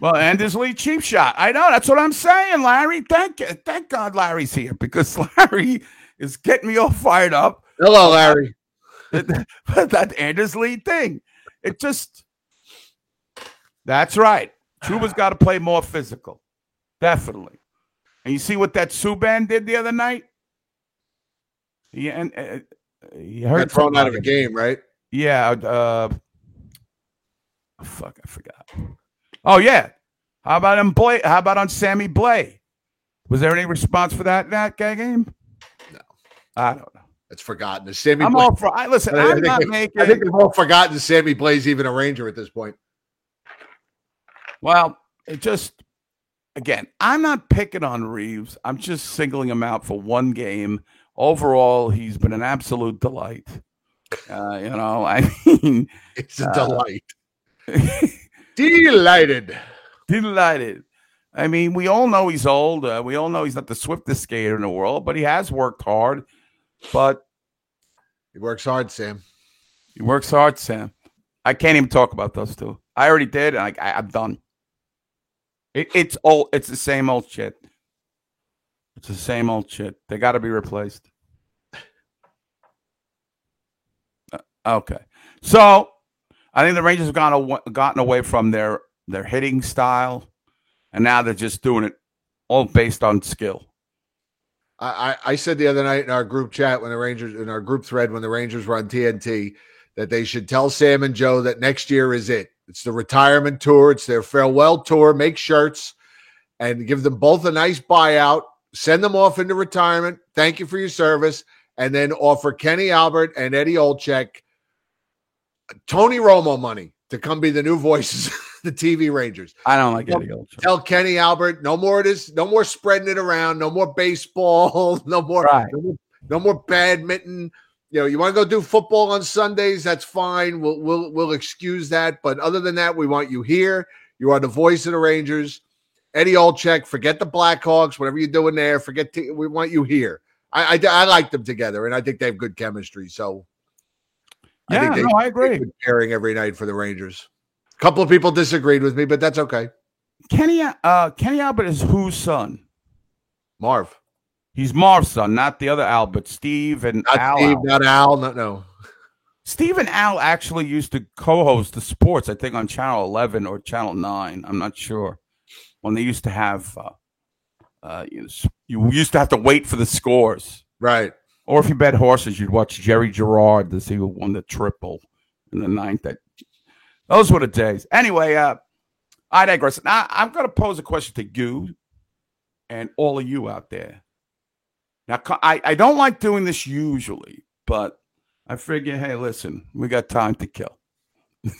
C: Well, his cheap shot. I know. That's what I'm saying, Larry. Thank you. Thank God Larry's here because Larry is getting me all fired up.
B: Hello, Larry.
C: that Anders lead thing. It just that's right. Trouba's got to play more physical. Definitely. And you see what that Subban did the other night? Yeah, and uh, he
B: Got
C: hurt
B: thrown out of a game, right?
C: Yeah. Uh, oh, fuck, I forgot. Oh yeah. How about on Blais? How about on Sammy Blais? Was there any response for that that guy game?
B: No.
C: I don't know.
B: It's forgotten. The Sammy
C: I'm
B: Blaze-
C: all for. I listen.
B: I
C: I'm
B: think
C: not
B: they-
C: making.
B: I think they've all forgotten Sammy Blais's even a Ranger at this point.
C: Well, it just again, I'm not picking on Reaves. I'm just singling him out for one game. Overall, he's been an absolute delight. Uh, you know, I mean,
B: It's a
C: Uh,
B: delight. Delighted.
C: delighted. I mean, we all know he's old. Uh, we all know he's not the swiftest skater in the world, but he has worked hard. But
B: He works hard, Sam.
C: he works hard, Sam. I can't even talk about those two. I already did, and I, I, I'm done. It, it's old. It's the same old shit. It's the same old shit. They got to be replaced. Uh, okay, so I think the Rangers have gone aw- gotten away from their their hitting style, and now they're just doing it all based on skill.
B: I, I, I said the other night in our group chat when the Rangers in our group thread when the Rangers were on TNT that they should tell Sam and Joe that next year is it. It's the retirement tour. It's their farewell tour. Make shirts and give them both a nice buyout. Send them off into retirement. Thank you for your service, and then offer Kenny Albert and Eddie Olczyk Tony Romo money to come be the new voices, the TV Rangers.
C: I don't like Eddie Olczyk.
B: Tell Kenny Albert no more of this, no more spreading it around, no more baseball, no more,
C: Right.
B: no, more no more badminton. You know, you want to go do football on Sundays, that's fine. We'll we'll we'll excuse that. But other than that, we want you here. You are the voice of the Rangers. Eddie Olczyk, forget the Blackhawks, whatever you're doing there. Forget t- we want you here. I, I I like them together, and I think they have good chemistry. So I
C: Yeah,
B: think they-
C: no, I agree.
B: pairing every night for the Rangers. A couple of people disagreed with me, but that's okay.
C: Kenny uh, Kenny Albert is whose son?
B: Marv.
C: He's Marv's son, not the other Albert. Steve and
B: Not
C: Al.
B: Steve,
C: Albert.
B: not Al, no, no.
C: Steve and Al actually used to co-host the sports, I think, on Channel 11 or Channel 9. I'm not sure. When they used to have, uh, uh, you, you used to have to wait for the scores.
B: Right.
C: Or if you bet horses, you'd watch Jerry Girard to see who won the triple in the ninth. That those were the days. Anyway, uh, I digress. Now I'm going to pose a question to you and all of you out there. Now I, I don't like doing this usually, but I figure, hey, listen, we got time to kill.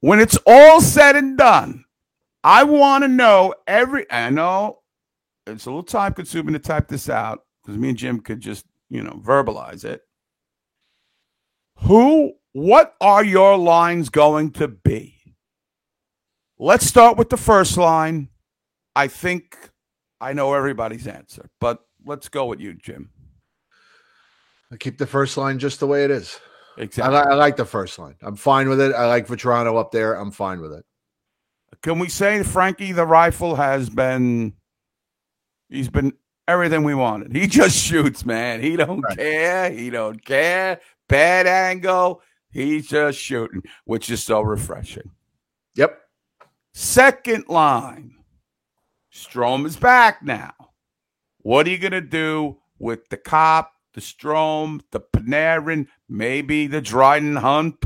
C: when it's all said and done, I want to know every. I know it's a little time consuming to type this out because me and Jim could just, you know, verbalize it. Who, what are your lines going to be? Let's start with the first line. I think I know everybody's answer, but let's go with you, Jim.
B: I keep the first line just the way it is. I,
C: Exactly.
B: li- I like the first line. I'm fine with it. I like Vatrano up there. I'm fine with it.
C: Can we say Frankie the rifle has been he's been everything we wanted. He just shoots, man. He don't
B: Right.
C: care. He don't care. Bad angle. He's just shooting, which is so refreshing.
B: Yep.
C: Second line. Strome is back now. What are you gonna do with the Copp, the Strome, the Panarin, maybe the Dryden Hunt?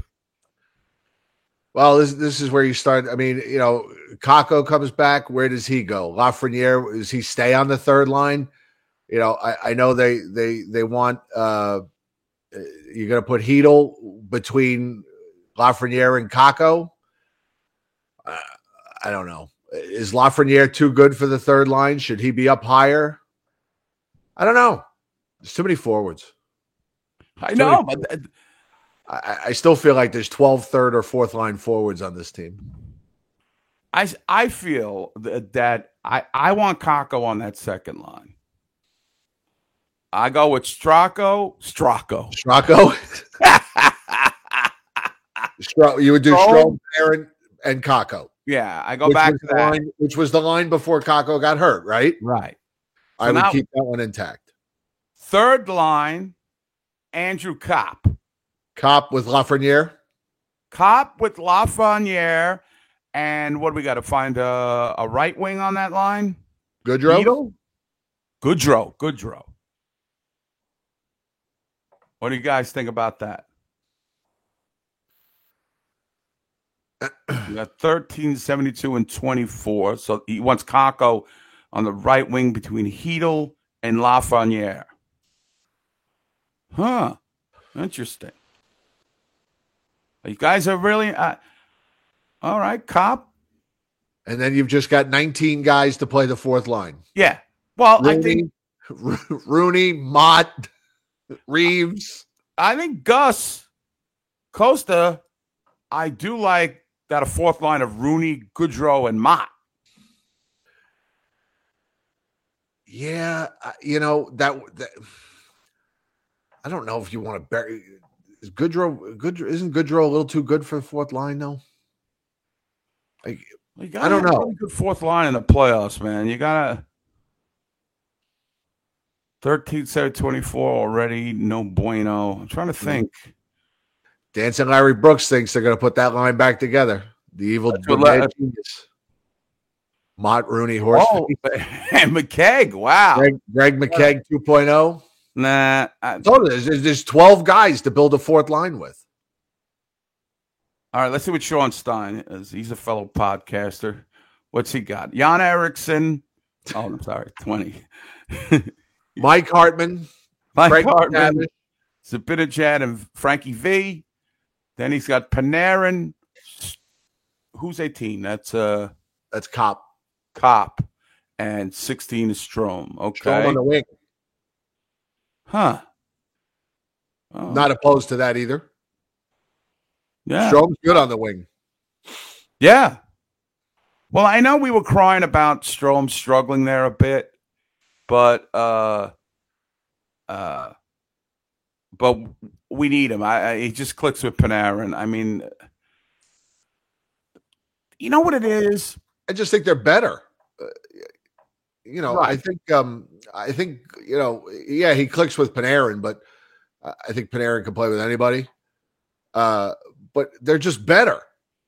B: Well, this this is where you start. I mean, you know, Kakko comes back. Where does he go? Lafreniere does he stay on the third line? You know, I, I know they they they want uh you're going to put Chytil between Lafreniere and Kakko. Uh, I don't know. Is Lafreniere too good for the third line? Should he be up higher? I don't know. There's too many forwards.
C: I know, but th-
B: I, I still feel like there's 12 third or fourth line forwards on this team.
C: I I feel th- that I I want Kakko on that second line. I go with Stracco. Stracco.
B: Stracco. Stro- you would do
C: Strome.
B: Strome, Aaron, and Kakko.
C: Yeah, I go back to
B: the
C: that.
B: line, which was the line before Kakko got hurt, right?
C: Right.
B: I
C: So
B: would
C: now-
B: keep that one intact.
C: Third line, Andrew Copp.
B: Copp with Lafreniere.
C: Copp with Lafreniere. And what do we got to find a, a right wing on that line?
B: Goodrow.
C: Beadle? Goodrow. Goodrow. What do you guys think about that? You got 13, 72, and 24. So he wants Kakko on the right wing between Chytil and Lafreniere. Huh. Interesting. You guys are really uh, all right, Copp.
B: And then you've just got 19 guys to play the fourth line.
C: Yeah. Well, I think
B: Rooney, Rooney, Motte, Reeves.
C: I think Gus Costa. I do like that a fourth line of Rooney, Goodrow, and Motte.
B: Yeah, you know that, that. I don't know if you want to bury. Is Goodrow Goodrow isn't Goodrow a little too good for the fourth line though? Like I don't know.
C: really good fourth line in the playoffs, man. You gotta 13, 7, 24 already. No bueno. I'm trying to think.
B: Dancing Larry Brooks thinks they're going to put that line back together. The evil
C: That's what
B: mad
C: La-
B: genius. Motte Rooney Horse.
C: Oh, and McKegg. Wow.
B: Greg, Greg McKegg 2.0.
C: Nah. I-
B: So there's, there's there's 12 guys to build a fourth line with.
C: All right, let's see what Sean Stein is. He's a fellow podcaster. What's he got? Jan Erixon. Oh, I'm sorry, 20.
B: Mike Hartman,
C: Mike
B: Craig
C: Hartman. Zibanejad, and Frankie V. Then he's got Panarin. Who's 18? That's uh
B: That's Copp.
C: Copp. And 16 is Strome. Okay.
B: Strome on the wing.
C: huh. Oh,
B: Not opposed to that either.
C: yeah.
B: Strome's good on the wing.
C: Yeah. Well, I know we were crying about Strome struggling there a bit, but uh uh but we need him. I, I he just clicks with Panarin. I mean you know what it is?
B: I just think they're better. Uh, you know, I think um I think you know, yeah, he clicks with Panarin, but I I think Panarin can play with anybody. Uh but they're just better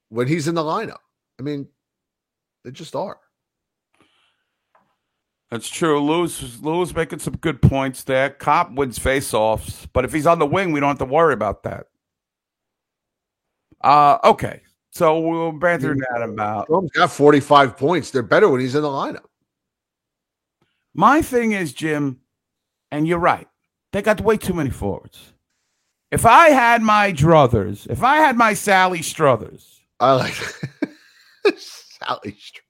B: when he's in the lineup. I mean, they just are.
C: That's true. Lou's Lou's making some good points there. Copp wins faceoffs, but if he's on the wing, we don't have to worry about that. Uh okay. So we'll banter that about
B: Strome's got 45 points. They're better when he's in the lineup.
C: My thing is, Jim, and you're right. They got way too many forwards. If I had my druthers, if I had my Sally Struthers,
B: I like Sally Struthers.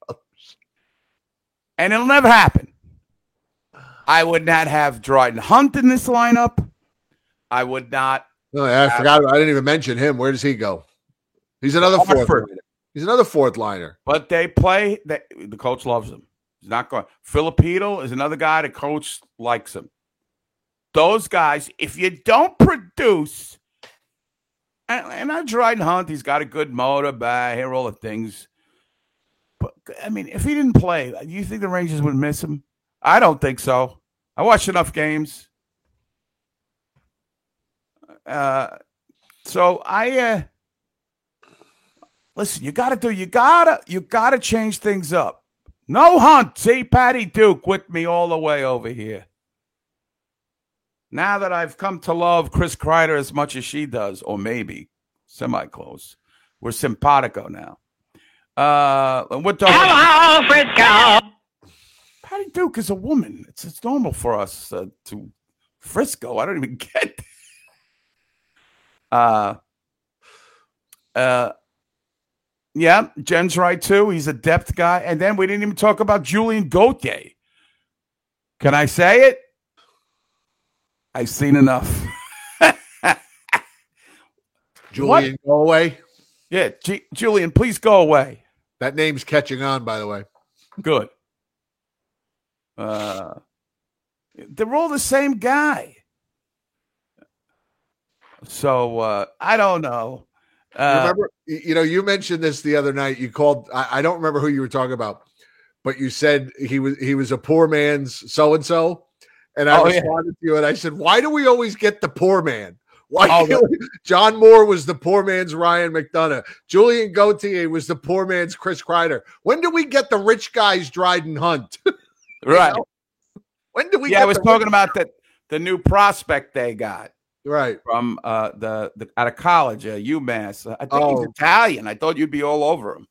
C: And it'll never happen, I would not have Dryden Hunt in this lineup. I would not.
B: Oh, no, I forgot. I didn't even mention him. Where does he go? He's another fourth. Liner. He's another fourth liner.
C: But they play. They, the coach loves him. He's not going. Filipino is another guy. The coach likes him. Those guys, if you don't produce, and, and I Dryden Hunt, he's got a good motor, I hear all the things. But I mean, if he didn't play, do you think the Rangers would miss him? I don't think so. I watched enough games. Uh, so I uh, listen. You got to do. You gotta. You gotta change things up. No Hunt. See, Patty Duke with me all the way over here. Now that I've come to love Chris Kreider as much as she does, or maybe semi close, We're simpatico now. Uh, and we're talking.
F: Hello, Frisco.
C: Patty Duke is a woman. It's it's normal for us uh, to Frisco. I don't even get. That. Uh, uh, yeah, Jen's right too. He's a depth guy, and then we didn't even talk about Julien Gauthier. Can I say it? I've seen enough.
B: Julian, go away.
C: Yeah, G- Julian, please go away.
B: That name's catching on, by the way.
C: Good. Uh, they're all the same guy. So uh, I don't know. Uh,
B: remember, you know, you mentioned this the other night. You called. I, I don't remember who you were talking about, but you said he was he was a poor man's so and so, and I
C: Oh, yeah.
B: responded to you and I said, "Why do we always get the poor man? Why?
C: Oh,
B: John Moore was the poor man's Ryan McDonagh. Julien Gauthier was the poor man's Chris Kreider. When do we get the rich guys Dryden Hunt?
C: right.
B: when do we?
C: yeah, I was talking about the the new prospect they got
B: right.
C: from uh, the, the out of college, uh, UMass. I think he's
B: Oh.
C: Italian. I thought you'd be all over him.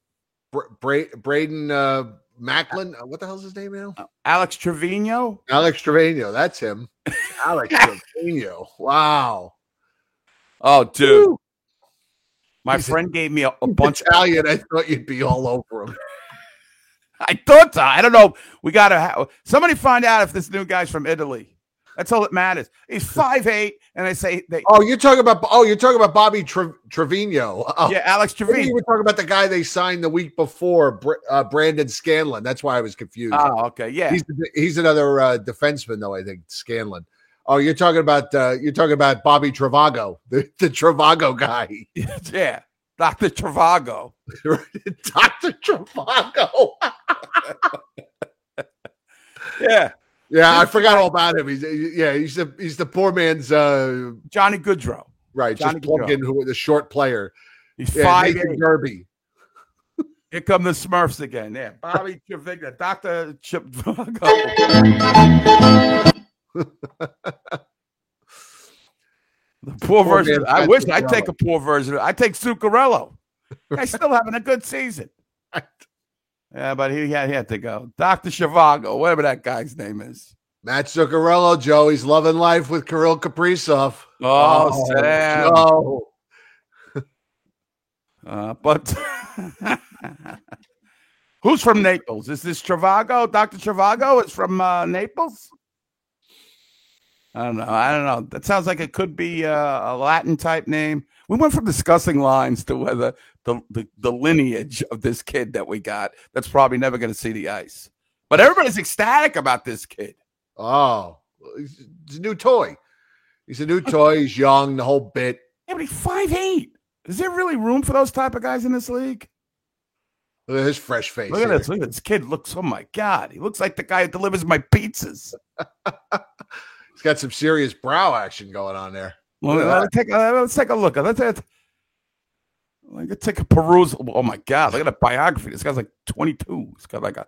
B: Bra- Bra- Braden uh, Macklin. uh, What the hell's his name now?
C: Alex Trevino.
B: Alex Trevino. That's him. Alex Trevino. Wow.
C: Oh, dude.
B: Woo.
C: My
B: He's
C: friend gave me a, a bunch.
B: Italian. I thought you'd be all over him.
C: I thought so. I don't know. We got to ha- somebody find out if this new guy's from Italy. That's all that matters. He's five eight, and I say they.
B: Oh, you're talking about. Oh, you're talking about Bobby Tre- Trevino. Oh,
C: Yeah, Alex
B: maybe you
C: Trevino.
B: were talking about the guy they signed the week before, uh, Brandon Scanlon. That's why I was confused.
C: Oh, okay. Yeah.
B: He's he's another uh, defenseman, though. I think Scanlon. Oh, you're talking about uh, you're talking about Bobby Travago, the, the Travago guy,
C: yeah. Dr. Travago.
B: Doctor Travago.
C: Yeah.
B: Yeah, I forgot all about him. He's yeah, he's the he's the poor man's uh,
C: Johnny Gaudreau.
B: right.
C: Johnny
B: just plug
C: Gaudreau.
B: in who the short player.
C: He's
B: Yeah,
C: five
B: Nathan
C: eight.
B: Derby.
C: Here come the Smurfs again. Yeah. Bobby Travago. Dr. Travago. The poor
B: Poor
C: version. I wish I'd take a poor version. I take Zuccarello. Guy's still having a good season. Yeah, but he had, he had to go. Dr. Shavago, whatever that guy's name is.
B: Matt Zuccarello, Joe. He's loving life with Kirill Kaprizov.
C: Oh, Sam.
B: Joe.
C: Uh, but who's from Naples? Is this Travago? Dr. Travago is from uh, Naples? I don't know. I don't know. That sounds like it could be uh, a Latin type name. We went from discussing lines to whether the, the, the lineage of this kid that we got that's probably never going to see the ice. But everybody's ecstatic about this kid.
B: Oh, he's a new toy. He's a new toy. He's young. The whole bit.
C: Yeah, but he's five eight. Is there really room for those type of guys in this league?
B: Look at his fresh face.
C: Look at
B: here.
C: this. Look at this kid. Looks. Oh my god. He looks like the guy who delivers my pizzas.
B: He's got some serious brow action going on there.
C: Well, let's take a, let's take a look. Let's, let's, let's take a perusal. Oh my god! Look at that biography. This guy's like 22. He's got like a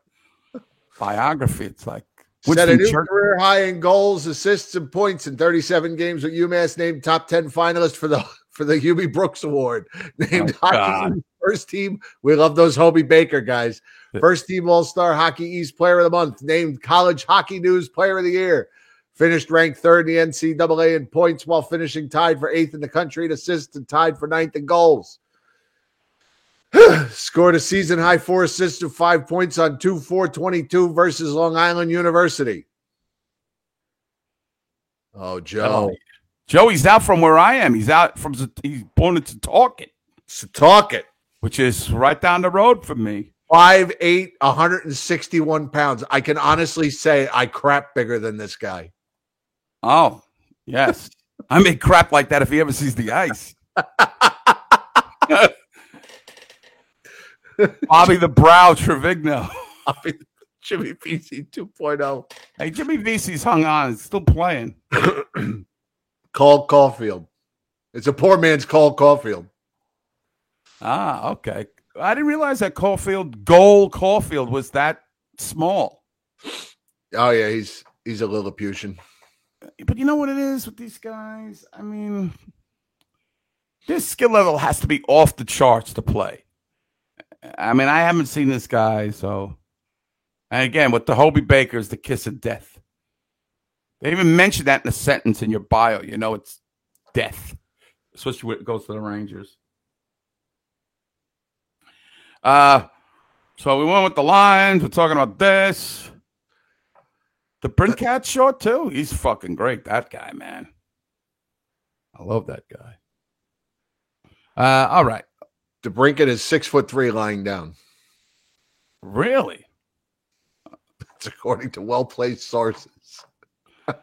C: biography. It's like
B: Set a new
C: Churchill.
B: career high in goals, assists, and points in 37 games with UMass. Named top 10 finalist for the for the Hubie Brooks Award. Named
C: Oh,
B: hockey first team. We love those Hobey Baker guys. First team All Star Hockey East Player of the Month. Named College Hockey News Player of the Year. Finished ranked third in the NCAA in points while finishing tied for eighth in the country in assists and tied for ninth in goals. Scored a season high four assists and five points on 2 4 22 versus Long Island University. Oh, Joe.
C: Joey's out from where I am. He's out from. He's born
B: So talk it.
C: which is right down the road from me.
B: 5'8, 161 pounds. I can honestly say I crap bigger than this guy.
C: Oh yes, I make crap like that if he ever sees the ice. Bobby the Brow Trevigno.
B: Mean, Jimmy PC 2.0.
C: Hey, Jimmy VC's hung on. It's still playing.
B: Cole Caufield. It's a poor man's Cole Caufield.
C: Ah, okay. I didn't realize that Caufield, goal Caufield, was that small.
B: Oh, yeah, he's he's a Lilliputian.
C: But you know what it is with these guys? I mean, This skill level has to be off the charts to play. I mean, I haven't seen this guy, so. And again, with the Hobey Baker's the kiss of death. They even mention that in a sentence in your bio. You know, it's death, especially when it goes to the Rangers. Uh, so we went with the lines. We're talking about this. DeBrincat short too. He's fucking great. That guy, man. I love that guy. Uh, all right.
B: DeBrincat is six foot three lying down.
C: Really?
B: That's according to well placed sources.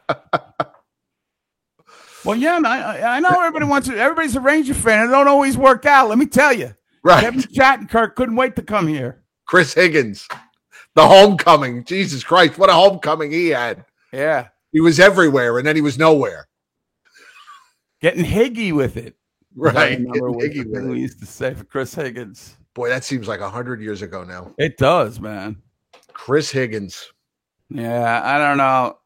C: Well, yeah, and I, I- I know everybody wants to. Everybody's a Ranger fan. It don't always work out. Let me tell you.
B: Right.
C: Kevin Shattenkirk couldn't wait to come here.
B: Chris Higgins, the homecoming. Jesus Christ, what a homecoming he had.
C: Yeah.
B: He was everywhere and then he was nowhere.
C: Getting higgy with it.
B: Right.
C: remember what
B: Higgy with
C: thing
B: it.
C: we used to say for Chris Higgins.
B: Boy, that seems like a hundred years ago now.
C: It does, man.
B: Chris Higgins.
C: Yeah, I don't know.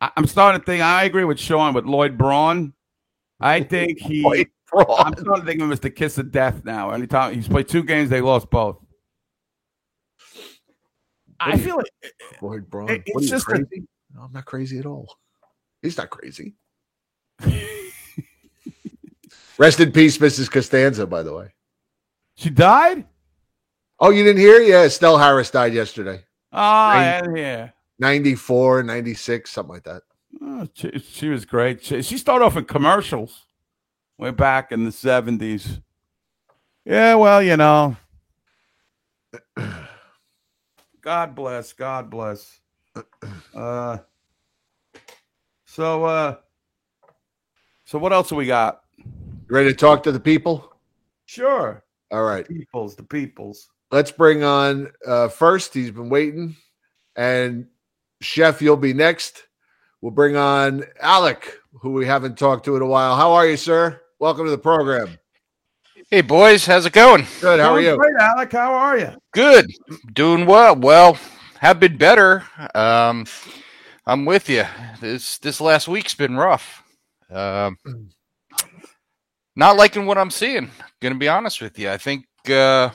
C: I, I'm starting to think. I agree with Sean with Lloyd Braun. I think he.
B: Lloyd
C: I'm
B: Braun.
C: starting to think of him as the kiss of death now. Anytime he's played two games, they lost both. I feel like
B: Lloyd Braun.
C: It-
B: What
C: it's
B: you
C: just a-
B: no, I'm not crazy at all. He's not crazy. Rest in peace, Mrs. Costanza, by the way.
C: she died.
B: Oh, you didn't hear? Yeah, Estelle Harris died yesterday.
C: Oh, yeah, yeah.
B: 94, 96, something like that.
C: Oh, she, she was great. She, she started off in commercials way back in the seventies. Yeah, well, you know. God bless. God bless. Uh, so, uh, so what else do we got?
B: Ready to talk to the people?
C: Sure,
B: All right.
C: peoples, the peoples.
B: Let's bring on uh first. He's been waiting. And Chef, you'll be next. We'll bring on Alec, who we haven't talked to in a while. How are you, sir? Welcome to the program.
F: Hey boys, how's it going?
B: Good. How are you?
C: Great, Alec. How are you?
F: Good, doing well. Well, have been better. Um, I'm with you. This this last week's been rough. Um, not liking what I'm seeing. Gonna be honest with you. I think uh,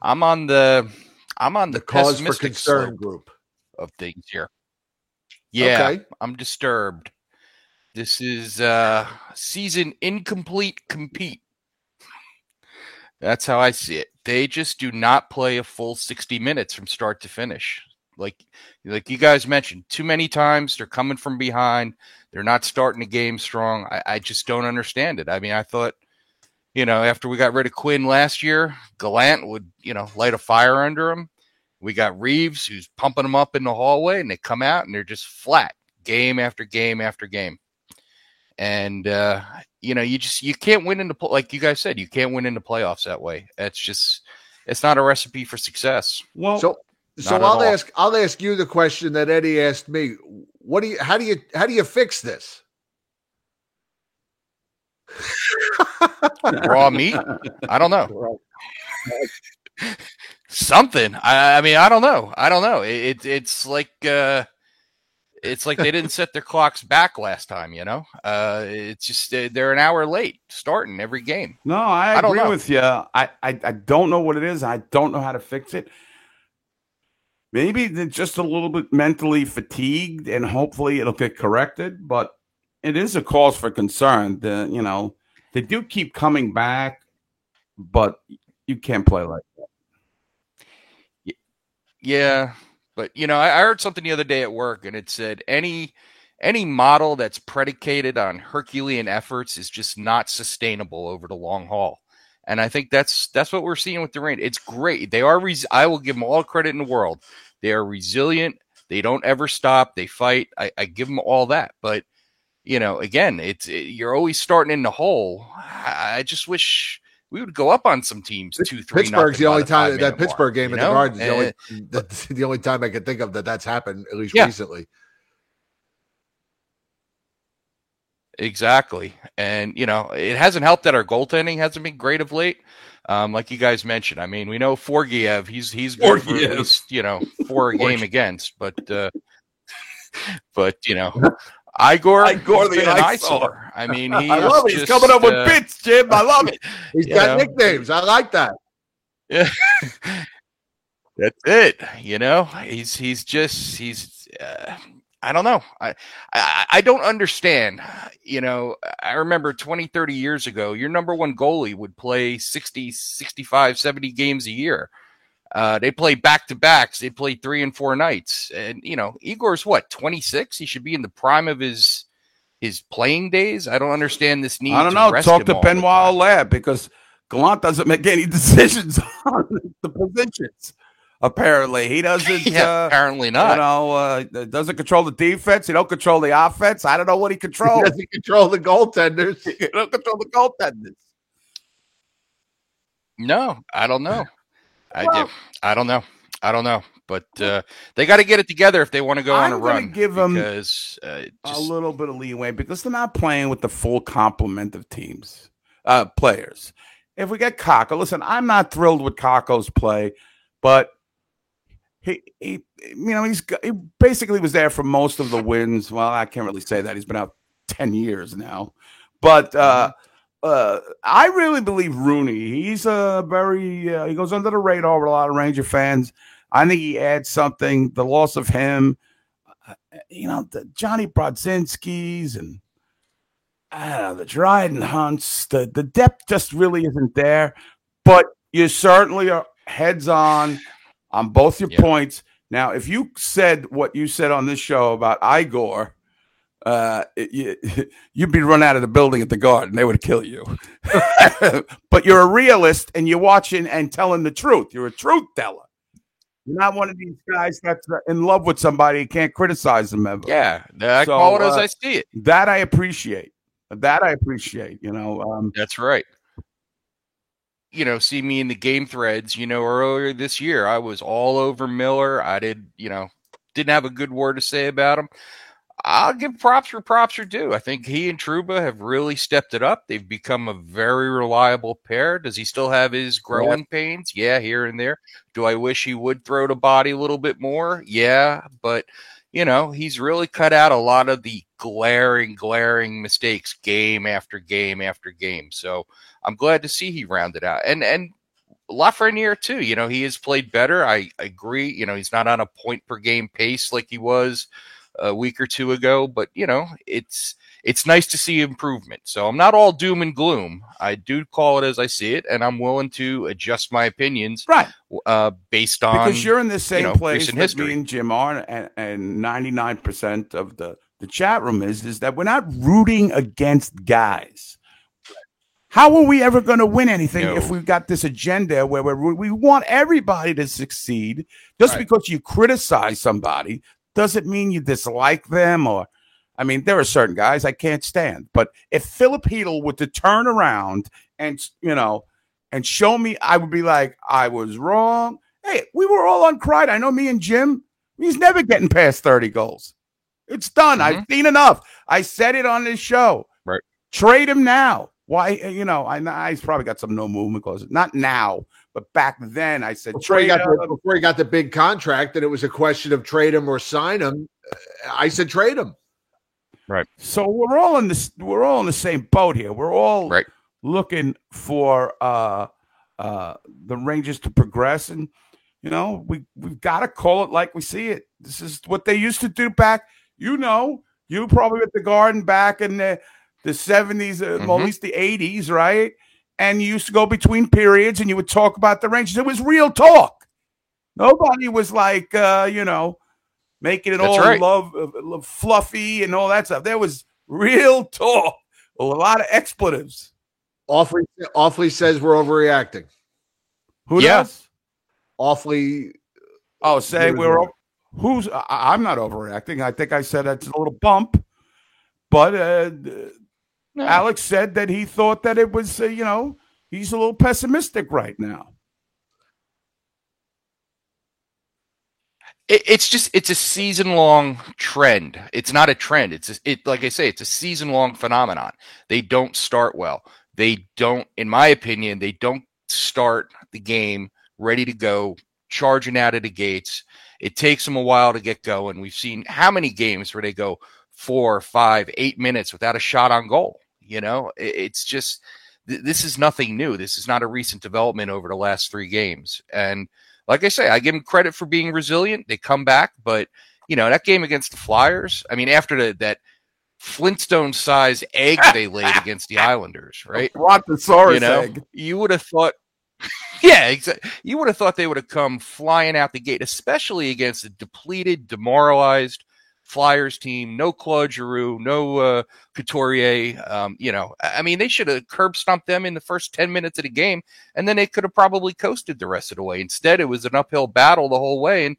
F: I'm on the I'm on the,
B: The cause for concern group.
F: of things here. Yeah,
B: Okay.
F: I'm disturbed. This is uh season incomplete compete. That's how I see it. They just do not play a full 60 minutes from start to finish. Like like you guys mentioned, too many times they're coming from behind. They're not starting the game strong. I, I just don't understand it. I mean, I thought, you know, after we got rid of Quinn last year, Gallant would, you know, light a fire under him. We got Reaves who's pumping them up in the hallway, and they come out and they're just flat game after game after game. And uh, you know, you just you can't win in the like you guys said, you can't win in the playoffs that way. It's just it's not a recipe for success.
C: Well,
B: So so I'll
F: all.
B: ask I'll ask you the question that Eddie asked me. What do you how do you how do you fix this?
F: Raw meat? I don't know. Something. I, I mean, I don't know. I don't know. It, it it's like uh it's like they didn't set their clocks back last time, you know? Uh it's just uh, they're an hour late starting every game.
C: No, I
F: I
C: agree with you. I, I I don't know what it is. I don't know how to fix it. Maybe they're just a little bit mentally fatigued, and hopefully it'll get corrected. But it is a cause for concern. The you know they do keep coming back, but you can't play like that.
F: Yeah, but you know, I, I heard something the other day at work, and it said any any model that's predicated on Herculean efforts is just not sustainable over the long haul. And I think that's that's what we're seeing with the rain. It's great. They are. Res- I will give them all credit in the world. They are resilient. They don't ever stop. They fight. I, I give them all that. But you know, again, it's it, you're always starting in the hole. I, I just wish we would go up on some teams two, three.
B: Pittsburgh's the only time that Pittsburgh game
F: you
B: at the
F: know?
B: Gardens. The only,
F: And-
B: that's the only time I can think of that that's happened at least
F: Yeah.
B: recently.
F: Exactly. And, you know, it hasn't helped that our goaltending hasn't been great of late. Um, like you guys mentioned. I mean, we know Georgiev, he's he's good for at least, you know, four a game against, but uh but you know, Igor,
C: Igor the
F: an
C: eyesore.
F: I mean, he
C: I love it.
F: is
C: He's coming up
F: just,
C: with
F: uh,
C: bits, Jim. I love it.
B: He's got
F: know?
B: nicknames. I like that.
F: Yeah. That's it. You know, he's he's just he's uh, I don't know. I, I I don't understand. You know, I remember 20 30 years ago, your number one goalie would play 60 65 70 games a year. Uh, they play back to backs. They play three and four nights. And you know, Igor's what, 26? He should be in the prime of his his playing days. I don't understand this need
C: I don't
F: to
C: know.
F: rest
C: Talk to
F: all the
C: Benoit. Lab because Gallant doesn't make any decisions on the positions. Apparently, he doesn't.
F: Yeah,
C: uh,
F: apparently
C: You
F: not.
C: know, uh, doesn't control the defense. He don't control the offense. I don't know what he
B: He
C: controls.
B: doesn't control the goaltenders.
C: he don't control the goaltenders.
F: No, I don't know. I
C: Well-
F: do. I don't know. I don't know. But uh, they got to get it together if they want to go on
C: I'm
F: a
C: gonna
F: run.
C: give 'em
F: because uh,
C: a little bit of leeway because they're not playing with the full complement of teams, uh, players. If we get Kakko, listen, I'm not thrilled with Kakko's play, but he, he, you know, he's he basically was there for most of the wins. Well, I can't really say that he's been out ten years now, but uh, uh, I really believe Rooney. He's a very uh, he goes under the radar with a lot of Ranger fans. I think he adds something. The loss of him uh, you know, the Johnny Brodzinski's and I don't know, the Dryden Hunts, the, the depth just really isn't there. But you certainly are heads on on both your
F: Yeah.
C: points. Now, if you said what you said on this show about Igor, uh, it- you'd be run out of the building at the garden. They would kill you. but you're a realist and you're watching and telling the truth. You're a truth teller. You're not one of these guys that's uh, in love with somebody and can't criticize them ever.
F: yeah, I
C: So,
F: call it as
C: uh,
F: I see it.
C: That I appreciate. That I appreciate. You know, um,
F: That's right. You know, see me in the game threads. You know, earlier this year, I was all over Miller. I did, you know, didn't have a good word to say about him. I'll give props where props are due. I think he and Trouba have really stepped it up. They've become a very reliable pair. Does he still have his growing pains? Yeah, here and there. Do I wish he would throw the body a little bit more? Yeah, but you know, he's really cut out a lot of the glaring, glaring mistakes game after game after game. So I'm glad to see he rounded out. And and Lafreniere too. You know, he has played better. I, I agree. You know, he's not on a point per game pace like he was a week or two ago, but you know, it's it's nice to see improvement. So I'm not all doom and gloom. I do call it as I see it, and I'm willing to adjust my opinions
C: right.
F: uh, based on
C: Because you're in the same
F: know,
C: place that
F: history.
C: me and Jim are, and, and 99% of the, the chat room is, is that we're not rooting against guys. How are we ever going to win anything
F: No.
C: if we've got this agenda where we're, we want everybody to succeed? Just
F: Right.
C: because you criticize somebody doesn't mean you dislike them or I mean, there are certain guys I can't stand. But if Filip Chytil were to turn around and you know and show me, I would be like, I was wrong. Hey, we were all uncried. I know me and Jim, he's never getting past 30 goals. It's done. I've mm-hmm. seen enough. I said it on this show.
F: Right.
C: Trade him now. Why, you know, I, I he's probably got some no movement clause. Not now, but back then I said
B: Before he got
C: him.
B: the, before he got the big contract, and it was a question of trade him or sign him. uh, I said trade him. Right.
C: So we're all in this. We're all in the same boat here. We're all
F: Right.
C: looking for uh, uh, the Rangers to progress, and you know we we've got to call it like we see it. This is what they used to do back. You know, you probably at the Garden back in the the seventies, uh, well, at
F: Mhm.
C: least the eighties, right? And you used to go between periods, and you would talk about the Rangers. It was real talk. Nobody was like, uh, you know, making it
F: That's
C: all
F: right.
C: love, uh, love fluffy and all that stuff. There was real talk, a lot of expletives.
B: Awfully, awfully says we're overreacting.
C: Who
F: Yeah.
C: does?
B: Awfully,
C: Oh, say
B: Who's
C: we're
B: over-
C: who's? I, I'm not overreacting. I think I said it's a little bump, but uh,
F: No.
C: Alex said that he thought that it was, uh, you know, he's a little pessimistic right now.
F: it, it's just it's a season long trend. It's not a trend. It's a, it like I say, it's a season long phenomenon. They don't start well. They don't, in my opinion, they don't start the game ready to go, charging out of the gates. It takes them a while to get going. We've seen how many games where they go four, five, eight minutes without a shot on goal. You know, It- it's just th- this is nothing new. This is not a recent development over the last three games. And like I say, I give them credit for being resilient. They come back, but you know that game against the Flyers. I mean, after the, that Flintstone size egg they laid against the Islanders, right?
C: Brontosaurus
F: you know,
C: egg.
F: you would have thought, yeah, exactly. You would have thought they would have come flying out the gate, especially against a depleted, demoralized Flyers team. No Claude Giroux, no uh, Couturier. Um, you know, I mean, they should have curb stomped them in the first ten minutes of the game, and then they could have probably coasted the rest of the way. Instead, it was an uphill battle the whole way, and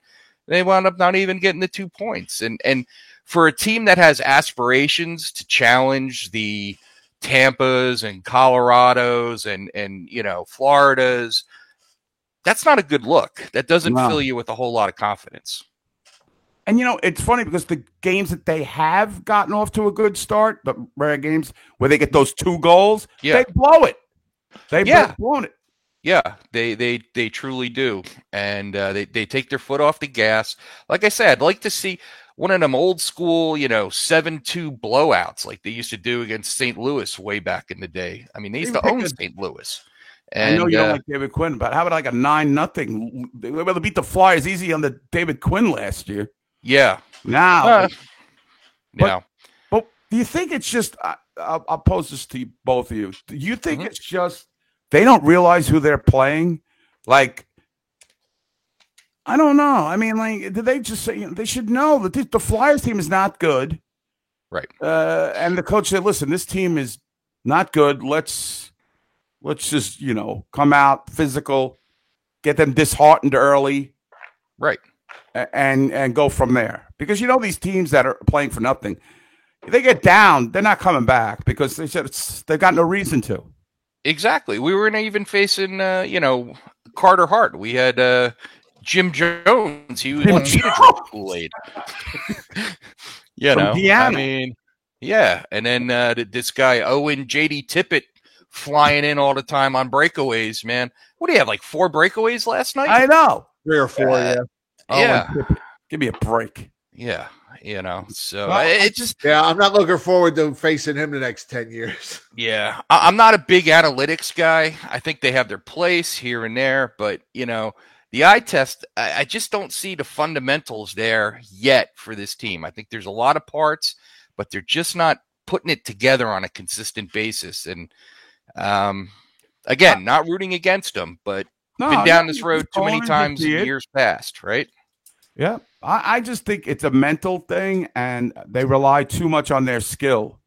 F: they wound up not even getting the two points. And and for a team that has aspirations to challenge the Tampas and Colorados and and you know Floridas, that's not a good look. That doesn't
C: No.
F: fill you with a whole lot of confidence.
C: And you know, it's funny because the games that they have gotten off to a good start, the rare games where they get those two goals,
F: Yeah.
C: they blow it. They've
F: Yeah.
C: blown it.
F: Yeah, they they they truly do, and uh, they they take their foot off the gas. Like I said, I'd like to see one of them old school, you know, seven two blowouts like they used to do against St. Louis way back in the day. I mean, they used
C: They
F: to own St. Louis.
C: I
F: And
C: know you
F: uh,
C: don't like David Quinn, but how about like a nine nothing? They were able to beat the Flyers easy on the David Quinn last year.
F: Yeah,
C: Now,
F: Uh,
C: But-
F: yeah.
C: but do you think it's just? I, I'll, I'll pose this to you, both of you. Do you think
F: Mhm.
C: it's just they don't realize who they're playing? Like, I don't know. I mean, like, did they just say you know, they should know that this, the Flyers team is not good,
F: Right.
C: Uh, and the coach said, "Listen, this team is not good. Let's let's just you know come out physical, get them disheartened early."
F: Right.
C: A- and and go from there. Because you know these teams that are playing for nothing, if they get down, they're not coming back because they said it's they've got no reason to.
F: Exactly. We weren't even facing, uh, you know, Carter Hart. We had uh, Jim Jones. He was
C: Jim
F: wanting me to
C: Jones.
F: drink Kool Aid. you
C: From
F: know, I mean, yeah. And then uh, this guy Owen JD Tippett flying in all the time on breakaways. Man, what do you have? Like four breakaways last night?
C: I know.
B: Three or four,
F: Uh,
B: yeah.
C: Oh,
F: yeah,
C: give me a break.
F: yeah. You know, so
C: Well,
F: I- it just
B: Yeah, I'm not looking forward to facing him the next 10 years.
F: Yeah, I- I'm not a big analytics guy. I think they have their place here and there, but you know, the eye test, I, I just don't see the fundamentals there yet for this team. I think there's a lot of parts, but they're just not putting it together on a consistent basis. And um, again, not rooting against them, but
C: No,
F: been down this road too many times in years past, right?
C: Yeah, I, I just think it's a mental thing, and they rely too much on their skill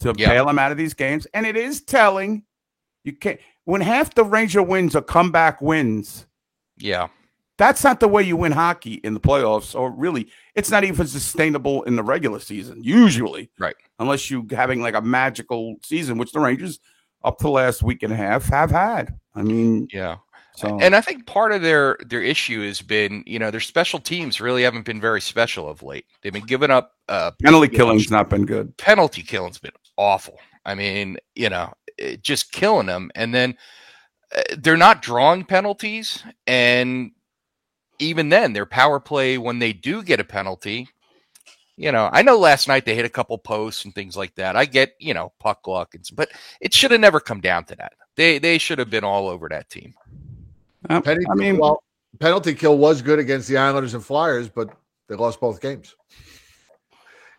C: to
F: Yeah.
C: bail them out of these games. And it is telling. You can't when half the Ranger wins are comeback wins.
F: Yeah,
C: That's not the way you win hockey in the playoffs, or really, it's not even sustainable in the regular season. Usually,
F: Right.
C: Unless you having like a magical season, which the Rangers up to last week and a half have had. I mean,
F: yeah.
C: So
F: And I think part of their their issue has been, you know, their special teams really haven't been very special of late. They've been giving up uh,
C: penalty
F: you know,
C: killing's not been good.
F: penalty killing's been awful. I mean, you know, it, just killing them, and then uh, they're not drawing penalties, and even then, their power play when they do get a penalty. You know, I know last night they hit a couple posts and things like that. I get, you know, puck luck, and, but it should have never come down to that. They they should have been all over that team.
C: Uh,
B: Penny,
C: I mean,
B: well, penalty kill was good against the Islanders and Flyers, but they lost both games.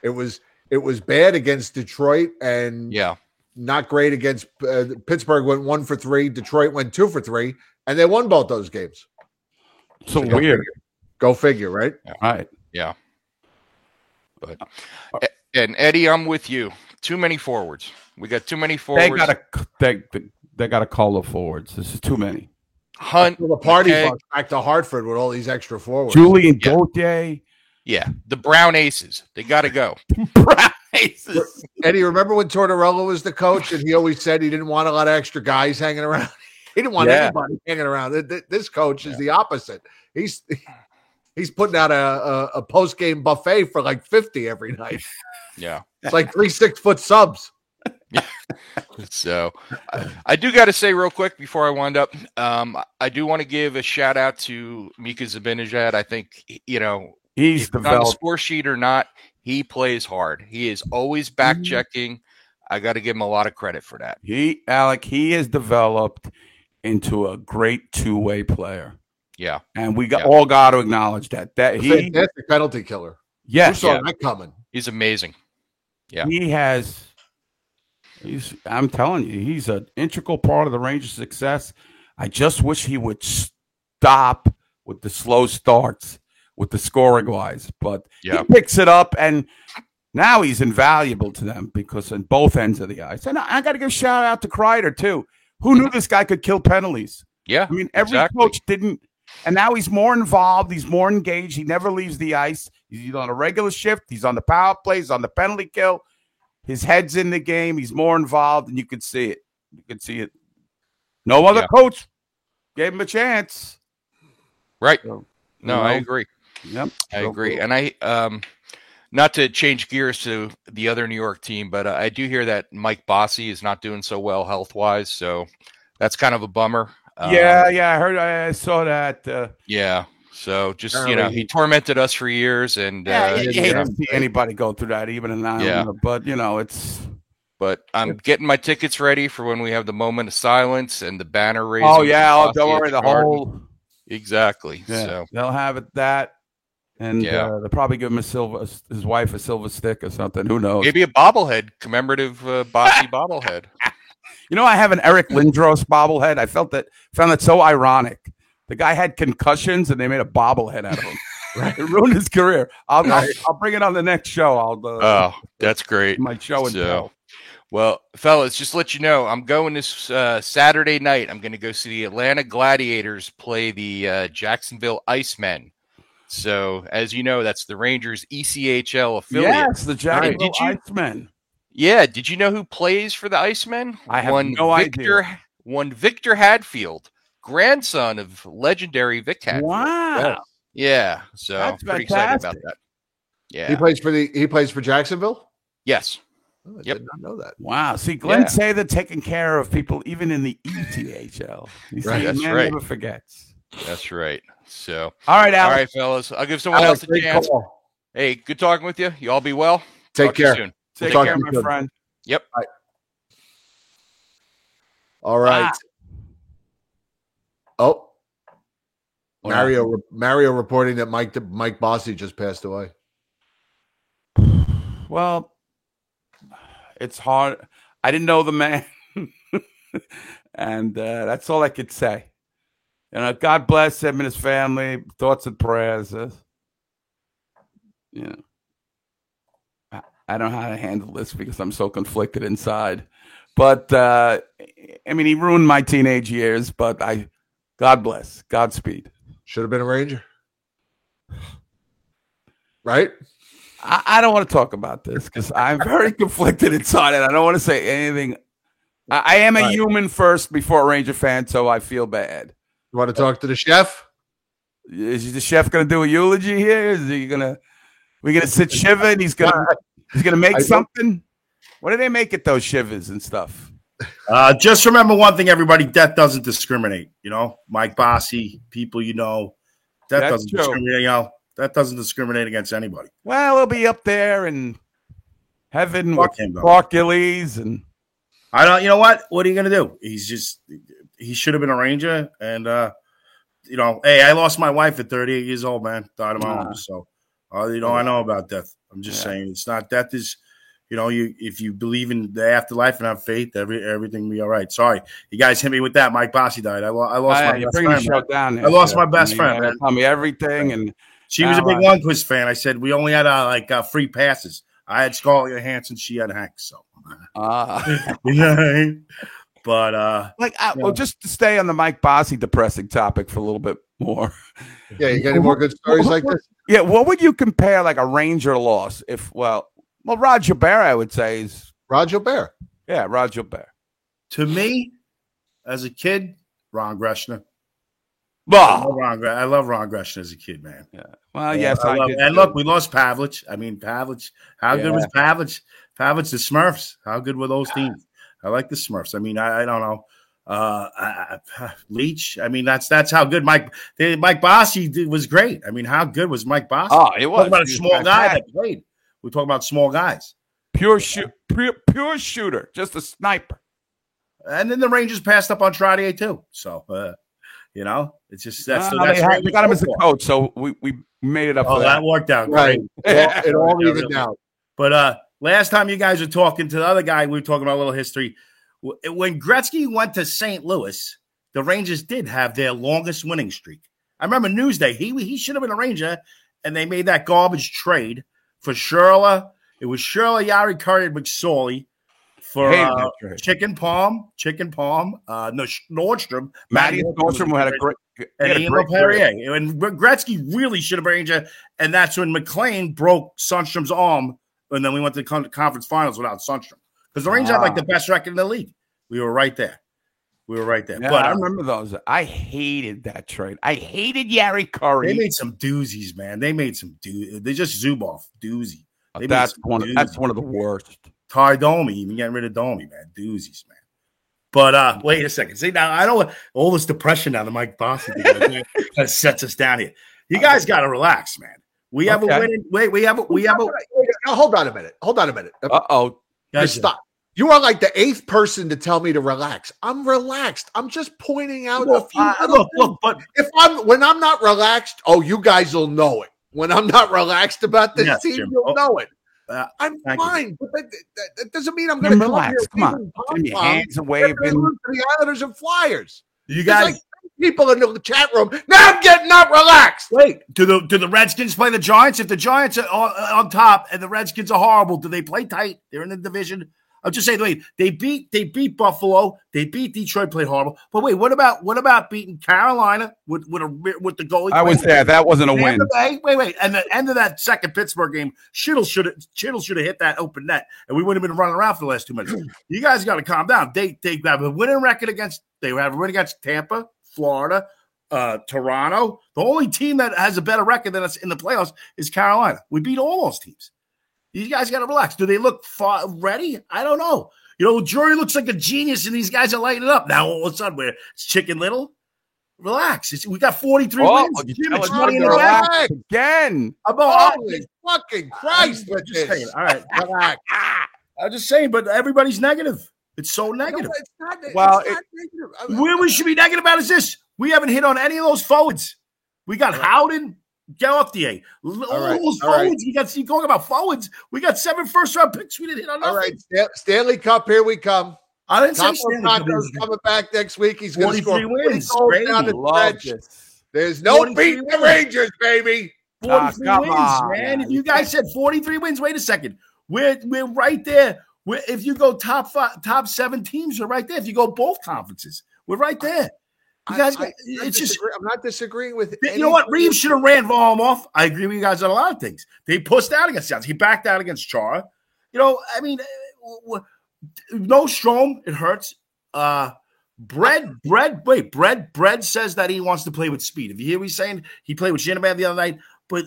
B: It was it was bad against Detroit and
F: Yeah,
B: not great against uh, Pittsburgh. Went one for three. Detroit went two for three, and they won both those games.
C: so
B: go
C: weird.
B: figure. Go figure, right?
C: Right.
F: yeah. But and Eddie, I'm with you. Too many forwards. We got too many forwards.
C: They
F: forwards.
C: got to they, they got a call of forwards. This is too many.
F: Hunt.
B: The party
F: McKay.
B: bus back to Hartford with all these extra forwards.
C: Julien
F: Yeah.
C: Gauthier.
F: Yeah, the Brown Aces. They got to go.
C: Prices.
B: Eddie, remember when Tortorella was the coach, and he always said he didn't want a lot of extra guys hanging around. He didn't want
F: Yeah.
B: anybody hanging around. Th- th- This coach is the opposite. He's he's putting out a, a, a post game buffet for like fifty every night.
F: Yeah.
B: It's like three six foot subs.
F: So I, I do got to say real quick before I wind up, um, I do want to give a shout out to Mika Zibanejad. I think you know
C: He's
F: if on the
C: developed.
F: score sheet or not, He plays hard. He is always
C: Mm-hmm.
F: back checking. I got to give him a lot of credit for that.
C: He, Alec, he has developed into a great two way player.
F: Yeah.
C: And we got
F: Yeah.
C: all got to acknowledge that. That
B: A
C: he,
B: fantastic penalty killer. Who
C: yes,
B: saw
F: yeah.
B: that coming?
F: He's amazing. Yeah.
C: he has. He's. I'm telling you, he's an integral part of the Rangers' success. I just wish he would stop with the slow starts with the scoring wise, but
F: Yeah.
C: he picks it up and. Now he's invaluable to them because on both ends of the ice. And I, I got to give a shout out to Kreider too. Who knew this guy could kill penalties?
F: Yeah.
C: I mean, every
F: exactly.
C: coach didn't, and now he's more involved. He's more engaged. He never leaves the ice. He's either on a regular shift. He's on the power play. He's on the penalty kill. His head's in the game. He's more involved, and you can see it. You can see it. No other
F: Yeah.
C: coach gave him a chance.
F: Right.
C: So,
F: No,
C: you
F: I agree.
C: Yep.
F: I
C: So
F: agree.
C: cool.
F: And I, um, not to change gears to the other New York team, but uh, I do hear that Mike Bossy is not doing so well health wise. So that's kind of a bummer.
C: yeah,
F: Um,
C: yeah. I heard. I saw that. Uh,
F: Yeah. So just, you know, he tormented us for years and,
C: yeah,
F: uh,
C: you
F: you
C: hate
F: know,
C: to see anybody go through that, even an
F: Yeah.
C: But you know, it's.
F: but I'm getting my tickets ready for when we have the moment of silence and the banner raising.
C: Oh yeah. Oh, don't worry. The
F: Garden.
C: whole.
F: Exactly.
C: Yeah,
F: So
C: they'll have it that, and
F: Yeah.
C: uh, they'll probably give him a silver, his wife a silver stick or something. Who knows?
F: maybe a bobblehead, commemorative uh, Bossy bobblehead.
C: You know, I have an Eric Lindros bobblehead. I felt that found that so ironic. The guy had concussions, and they made a bobblehead out of him. right. It ruined his career. I'll, I'll, I'll bring it on the next show. I'll uh,
F: Oh, that's great.
C: my show and
F: So,
C: tell.
F: well, fellas, just to let you know, I'm going this uh, Saturday night. I'm going to go see the Atlanta Gladiators play the uh, Jacksonville Icemen. So, as you know, that's the Rangers ECHL affiliate.
C: Yes, the Jacksonville
F: Did you-
C: Icemen.
F: Yeah. Did you know who plays for the Icemen?
C: I have
F: one
C: no idea.
F: One Victor Hadfield, grandson of legendary Vic Hadfield.
C: Wow,
F: Yeah. So,
C: That's
F: pretty excited about that. Yeah.
B: He plays for the he plays for Jacksonville.
F: yes.
B: Oh, I
F: Yep.
B: did not know that.
C: wow. See, Glenn
F: Yeah.
C: Sather taking care of people even in the E ECHL. You see,
B: Right,
F: that's
C: man
F: right.
C: never forgets.
F: That's right. So,
C: All right,
F: all
C: Alex.
F: right, fellas. I'll give someone
B: Alex,
F: else a chance.
B: call.
F: Hey, good talking with you. You all be well.
B: Take
F: Talk
B: care.
F: soon.
C: Take
B: talk
C: care, my
B: soon.
C: friend.
F: Yep.
B: All right.
C: Ah.
B: Oh,
C: What
B: Mario Mario reporting that Mike Mike Bossy just passed away.
C: Well, it's hard. I didn't know the man, and uh, that's all I could say. You know, God bless him and his family. Thoughts and prayers. Uh, you know, I, I don't know how to handle this because I'm so conflicted inside. But uh, I mean, he ruined my teenage years. But I, God bless, Godspeed.
B: Should have been a Ranger. Right?
C: I, I don't want to talk about this because I'm very conflicted inside, and I don't want to say anything. I, I am a
B: Right.
C: human first before a Ranger fan, so I feel bad.
B: You want to talk to the chef?
C: Is the chef going to do a eulogy here? Is he going to? We're going to sit shiva and he's going to he's going to make
B: I-
C: something. What do they make at those shivas and stuff?
G: Uh, just remember one thing, everybody: death doesn't discriminate. You know, Mike Bossy, people you know, that
C: That's
G: doesn't
C: true.
G: discriminate. You know, that doesn't discriminate against anybody.
C: Well, he'll be up there in heaven
G: Fuck
C: with
G: him.
C: Clark Gillies and
G: I don't. You know what? What are you gonna do? He's just. He should have been a ranger, and uh, you know, hey, I lost my wife at 38 years old, man. Died of my own. So, uh, you know, I know about death. I'm just
C: Yeah.
G: saying, it's not death is. You know, you if you believe in the afterlife and have faith, every everything will be all right. Sorry, you guys hit me with that. Mike Bossy died. I, lo- I lost
C: yeah,
G: my best friend.
C: show down.
G: I lost
C: Chef.
G: my best
C: You
G: friend, man.
C: Tell me everything, and
G: She was a big
C: uh,
G: one quiz fan. I said we only had uh, like uh, free passes. I had Scarlett Johansson, she had Hank. So,
C: uh,
G: you know I mean? But uh,
C: like, I,
G: Yeah.
C: well, just to stay on the Mike Bossy depressing topic for a little bit more.
B: Yeah, you got any more good stories like this?
C: Yeah, what would you compare like a Ranger loss if well, well, Roger Bear, I would say is
B: Roger Bear.
C: yeah, Roger Bear.
G: to me, as a kid, Ron Greschner. I love Ron, I love Ron Greschner as a kid, man. Yeah.
C: Well, yes, I,
G: love-
C: did
G: and look, we lost Pavelich. I mean, Pavelich. How good was Pavelich? Pavelich, the Smurfs. How good were those teams? I like the Smurfs. I mean, I, I don't know. Uh, I, I, Leach. I mean, that's that's how good Mike they, Mike Bossy was great. I mean, how good was Mike Bossy?
C: Oh, it was.
G: Talk about a small guy that played. We're talking about small guys.
C: Pure shoot, pure, pure shooter, just a sniper.
G: And then the Rangers passed up on Trottier too. So, uh, you know, it's just that's, so
C: Uh,
G: that's
C: they, had-
G: Rangers
C: they got him as a coach, so we, we made it up.
G: Oh,
C: for
G: that
C: that.
G: worked out
B: Right.
G: great.
B: It all, it all evened out.
G: But uh last time you guys were talking to the other guy, we were talking about a little history. When Gretzky went to St. Louis, the Rangers did have their longest winning streak. I remember Newsday. He he should have been a Ranger, and they made that garbage trade for Churla. It was Churla, Jari Kurri, and McSorley for
C: Hated
G: uh,
C: trade.
G: Chicken Palm, Chicken Palm, uh, no, Norstrom,
C: Matty Norstrom had a great,
G: and Emil
C: career.
G: Perrier. And Gretzky really should have been Ranger, and that's when McLean broke Sundstrom's arm, and then we went to the conference finals without Sundstrom because the Rangers had like the best record in the league. We were right there. We were right there.
C: Yeah,
G: but
C: I
G: uh,
C: remember those. I hated that trade. I hated Jari Kurri.
G: they made some doozies, man. They made some do. They just Zubov doozy. They
C: that's one. Of, that's one of the worst.
G: Tie Domi, even getting rid of Domi, man. Doozies, man. But uh wait a second. See now I don't all this depression now that Mike Bossy kind of sets us down here. You guys gotta relax, man. We have
C: Okay.
G: a winning wait, we have a we have a
B: hold on a minute. Hold on a minute.
C: Uh oh.
G: guys,
B: Just stop. You are like the eighth person to tell me to relax. I'm relaxed. I'm just pointing out a few.
G: uh, look, look, but
B: if I'm when I'm not relaxed, oh, you guys will know it. When I'm not relaxed about this
G: Yes,
B: team,
G: Jim.
B: you'll
G: Oh,
B: know it.
G: uh,
B: I'm
G: thank you.
B: fine, but that, that, that doesn't mean I'm going to
C: relax. Come on. Turn your hands away.
B: to the Islanders and Flyers.
G: you guys
B: like people in the chat room. Now I'm getting not relaxed.
G: wait. Do the do the Redskins play the Giants? If the Giants are on, on top and the Redskins are horrible, do they play tight? They're in the division. I'm just saying, wait, they beat they beat Buffalo, they beat Detroit, played horrible. But wait, what about what about beating Carolina with with a with the goalie?
C: I was
G: playing-
C: there. That wasn't a win.
G: Bay, wait, wait, and the end of that second Pittsburgh game, Chytil should have Chytil should have hit that open net, and we wouldn't have been running around for the last two minutes. you guys got to calm down. They they have a winning record against they have a win against Tampa, Florida, uh, Toronto. The only team that has a better record than us in the playoffs is Carolina. We beat all those teams. You guys got to relax. Do they look far ready? I don't know. You know, Drury looks like a genius, and these guys are lighting it up. Now all of a sudden, we're it's Chicken Little. Relax. It's- we got 43
C: Oh,
G: wins. Jim, it's money in the bank.
C: again.
G: About
B: Holy fucking Christ with
G: just saying. All right.
B: Relax.
G: I'm just saying, but everybody's negative. It's so
B: No,
G: negative.
B: it's not, it's
C: Well, it-
B: negative. I-
G: Where we should be negative about is this. We haven't hit on any of those forwards. We got Howden, Gauthier. All
B: right,
G: those
B: all right.
G: forwards. We got you talking about forwards. We got seven first round picks. We didn't hit on
B: All
G: nothing.
B: right, Stanley Cup, here we come.
G: I didn't say Stanley Cup
B: Taco's
G: is-
B: coming back next week. He's going to score 40
G: wins.
B: down the
C: Love
B: stretch.
C: this.
B: There's no
G: 43
B: beating the. Rangers, baby.
G: 43
C: Ah,
G: wins,
C: on,
G: man.
C: man.
G: If you guys said 43 wins, wait a second. We're we're right there. We're, if you go top five, top seven teams, we're right there. If you go both conferences, we're right there. You guys,
B: I, I,
G: it's just
B: I'm not disagreeing with
G: you know what? Reaves should have ran Volm off. I agree with you guys on a lot of things. They pushed out against Sounds. He backed out against Chara. You know, I mean, uh, no Strome. It hurts. Uh, Bread, bread, wait, bread, bread says that he wants to play with speed. If you hear me saying he played with Shanahan the other night, but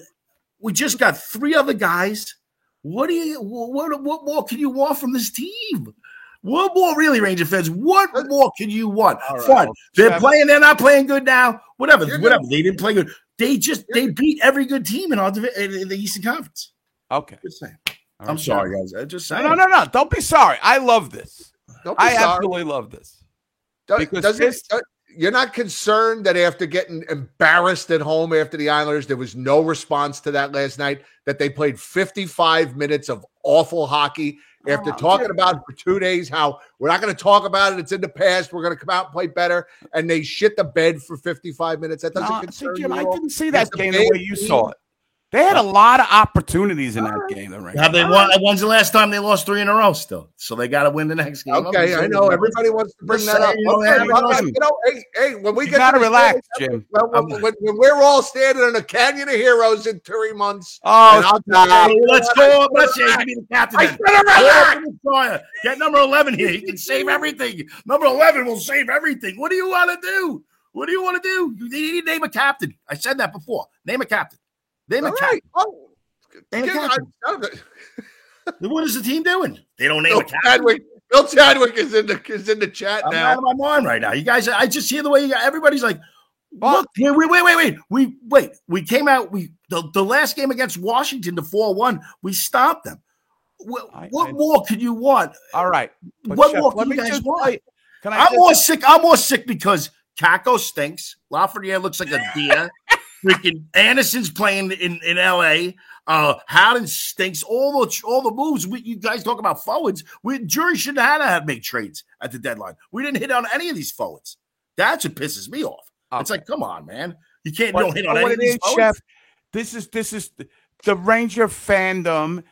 G: we just got three other guys. What do you what what more can you want from this team? What more, really, Ranger fans? What more can you want?
C: All right,
G: Fun.
C: well,
G: They're
C: Trevor-
G: playing. They're not playing good now. Whatever.
B: You're
G: whatever. They didn't play good. They just they beat every good team in our divi- in, in the Eastern Conference.
C: Okay.
G: Just saying.
C: All
G: I'm
C: right,
G: sorry, guys. I just
C: No,
G: saying.
C: no, no, no. Don't be sorry. I love this.
B: Don't be
C: I
B: sorry.
C: absolutely love this.
B: Do-
C: because
B: doesn't-
C: this-
B: uh, you're not concerned that after getting embarrassed at home after the Islanders, there was no response to that last night. That they played 55 minutes of awful hockey after
C: Oh,
B: talking about it for two days. How we're not going to talk about it. It's in the past. We're going to come out and play better. And they shit the bed for 55 minutes. That doesn't
C: No, see, Jim. I didn't see that game the way you saw it. They had a lot of opportunities in that game. The Rangers.
G: Have they won? When's the last time they lost three in a row? Still, so they got to win the next game.
B: Okay, I know everybody wants to bring that up.
G: you know,
B: Okay,
G: everybody
B: you know, hey, hey, when we
C: You
B: get
C: gotta
B: to
C: relax,
B: Stanley
C: Jim.
B: Well, when, when, when we're all standing in a canyon of heroes in three months,
C: Oh,
B: and I'll tell you,
G: let's go up. Let's say give me the captain.
B: I
G: then.
B: said it right.
G: Go up Sawyer. Get number eleven here. He can save everything. Number eleven will save everything. What do you want to do? What do you want to do? You need to name a captain. I said that before. Name a captain. Name a
B: All
G: captain.
B: right. Oh,
G: Name a
B: Jim. I-
G: What is the team doing? They don't name
B: Bill
G: a captain.
B: Chadwick. Bill Chadwick is in the is in the chat
G: I'm
B: now.
G: out of my mind right now. You guys, I just hear the way you got everybody's like, Look, here, wait, wait, wait, wait. We wait. We came out. We the, the last game against Washington, the four one. We stopped them. What,
C: I-
G: what
C: I-
G: more could you want?
C: All right. But
G: What
C: Chef,
G: more
C: let
G: can
C: me
G: you guys
C: just
G: want?
C: Can I
G: I'm
C: just-
G: more sick. I'm more sick because Kakko stinks. Lafreniere looks like a deer. Freaking Andersson's playing in in L.A. Uh, Howden stinks. All the all the moves. We, you guys talk about forwards. We jury shouldn't have had to make trades at the deadline. We didn't hit on any of these forwards. That's what pisses me off. It's like, come on, man. You can't
C: But
G: don't hit on any of these
C: is,
G: forwards.
C: Chef? This is this is the- the Ranger fandom.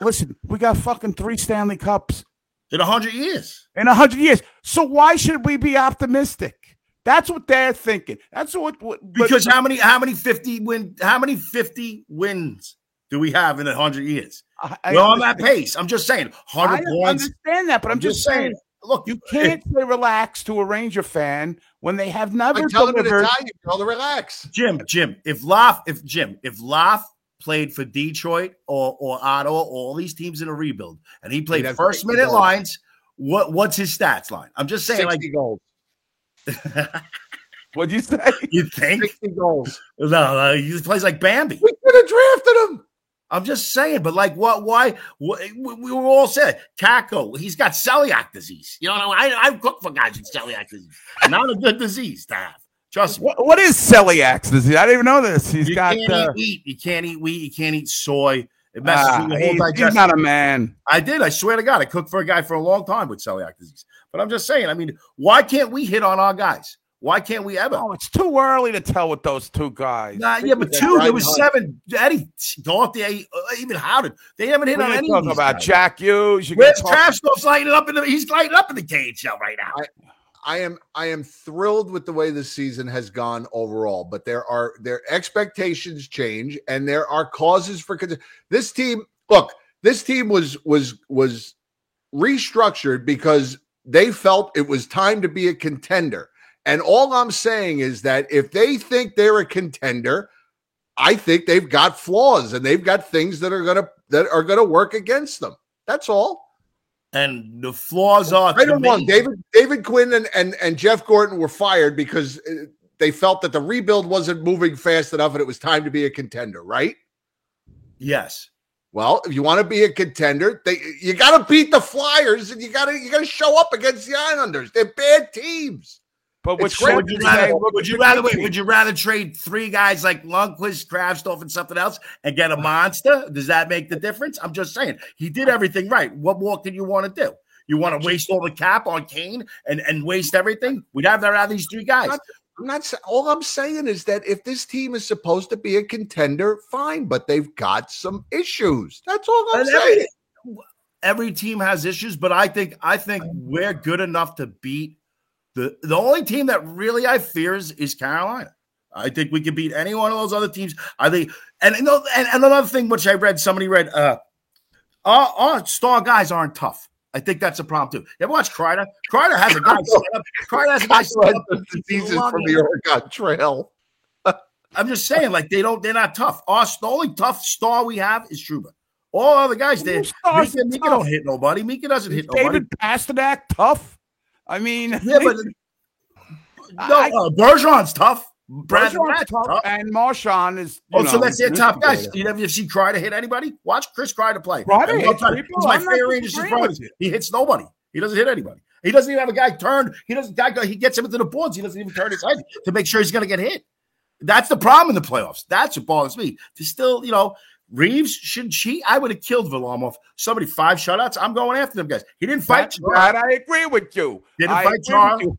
C: Listen, we got fucking three Stanley Cups
G: in a hundred years.
C: In a hundred years. So why should we be optimistic? That's what they're thinking. That's what, what but-
G: Because how many how many 50 win how many 50 wins do we have in a hundred years?
C: I- I
G: We're on that
C: understand-
G: pace. I'm just saying,
C: I
G: hundred points.
C: understand that, but I'm, just, saying,
G: look,
C: you can't say relax to a Ranger fan when they have never
B: Like telling it
C: delivered.
B: Italian girl to relax.
G: Jim, Jim, if Loft, if Jim, if Loft played for Detroit or or Ottawa, or all these teams in a rebuild, and he played
B: He'd
G: first minute
B: goals.
G: lines, what what's his stats line? I'm just saying,
B: 60
G: like,
B: goals.
C: What'd you say?
G: you think?
B: 60 goals.
G: No, no, he plays like Bambi.
B: We could have drafted him.
G: I'm just saying, but like, what? Why? What, we we were all said Kakko. He's got celiac disease. You know, I I cook for guys with celiac disease. Not a good disease to have. Trust me.
C: What, what is celiac disease? I didn't even know this. He's
G: you
C: got.
G: can't
C: Uh,
G: eat wheat. You can't eat wheat. You can't eat soy. It messes
C: ah,
G: with your whole
C: he's, he's not a man.
G: I did. I swear to God, I cooked for a guy for a long time with celiac disease. But I'm just saying. I mean, why can't we hit on our guys? Why can't we ever?
C: Oh, it's too early to tell with those two guys.
G: Nah, yeah, but two. There was
B: Hunt.
G: seven. Eddie, Dante, uh, even Howden. They haven't hit
C: What
G: on any of
C: talking about?
G: guys.
C: Jack Hughes. You
G: Where's
C: can talk-
G: Kravtsov's lighting up in the? He's lighting up in the KHL right now.
B: I am I am thrilled with the way the season has gone overall, but there are their expectations change and there are causes for this team. Look, this team was was was restructured because they felt it was time to be a contender. And all I'm saying is that if they think they're a contender, I think they've got flaws and they've got things that are gonna that are gonna work against them. That's all.
G: And the flaws are
B: Right or wrong, David David Quinn and, and and Jeff Gorton were fired because uh, they felt that the rebuild wasn't moving fast enough and it was time to be a contender, right?
G: Yes.
B: Well, if you want to be a contender, they you got to beat the Flyers and you got to you got to show up against the Islanders. They're bad teams.
C: But
B: It's
C: with
B: great.
G: Would you rather?
C: they
G: Would you rather? Wait, would you rather trade three guys like Lundqvist, Kravtsov, and something else and get a monster? Does that make the difference? I'm just saying he did everything right. What more can you want to do? You want to waste all the cap on Kane and and waste everything? We'd have to have these three guys.
B: I'm not sa- all I'm saying is that if this team is supposed to be a contender, fine, but they've got some issues. That's all I'm
G: And
B: saying.
G: every, every team has issues, but I think I think we're good enough to beat the the only team that really I fear is, is Carolina. I think we can beat any one of those other teams. I think, and and, and another thing which I read, somebody read, uh, our, our star guys aren't tough. I think that's a problem too. You ever watch Kreider? Kreider has a guy. set up, Kreider has a guy. set up
B: diseases from the Oregon Trail.
G: I'm just saying, like they don't, they're not tough. Our the only tough star we have is Trouba. All other guys, they Mika, Mika don't hit nobody. Mika doesn't hit nobody.
C: David Pastrnak tough. I mean,
G: Yeah, but no,
C: I-
G: uh, Bergeron's tough. Brad
C: Bergeron's tough,
G: tough.
C: and Marchand is.
G: Oh, so
C: know,
G: that's their top guys. You never see Kreider hit anybody? Watch Chris Cry to play.
C: Kreider
G: And
C: hits
G: one time-
C: people.
G: He's my
C: I'm
G: favorite Rangers
C: disagreeing
G: brother.
C: with you.
G: He hits nobody. He doesn't hit anybody. He doesn't even have a guy turned. He doesn't. Guy. He gets him into the boards. He doesn't even turn his head to make sure he's going to get hit. That's the problem in the playoffs. That's what bothers me. To still, you know, Reaves should cheat. I would have killed Varlamov. Somebody five shutouts. I'm going after them guys. He didn't fight.
C: Right. I agree with you.
G: Didn't
C: I
G: fight
C: agree
G: Char.
C: with you.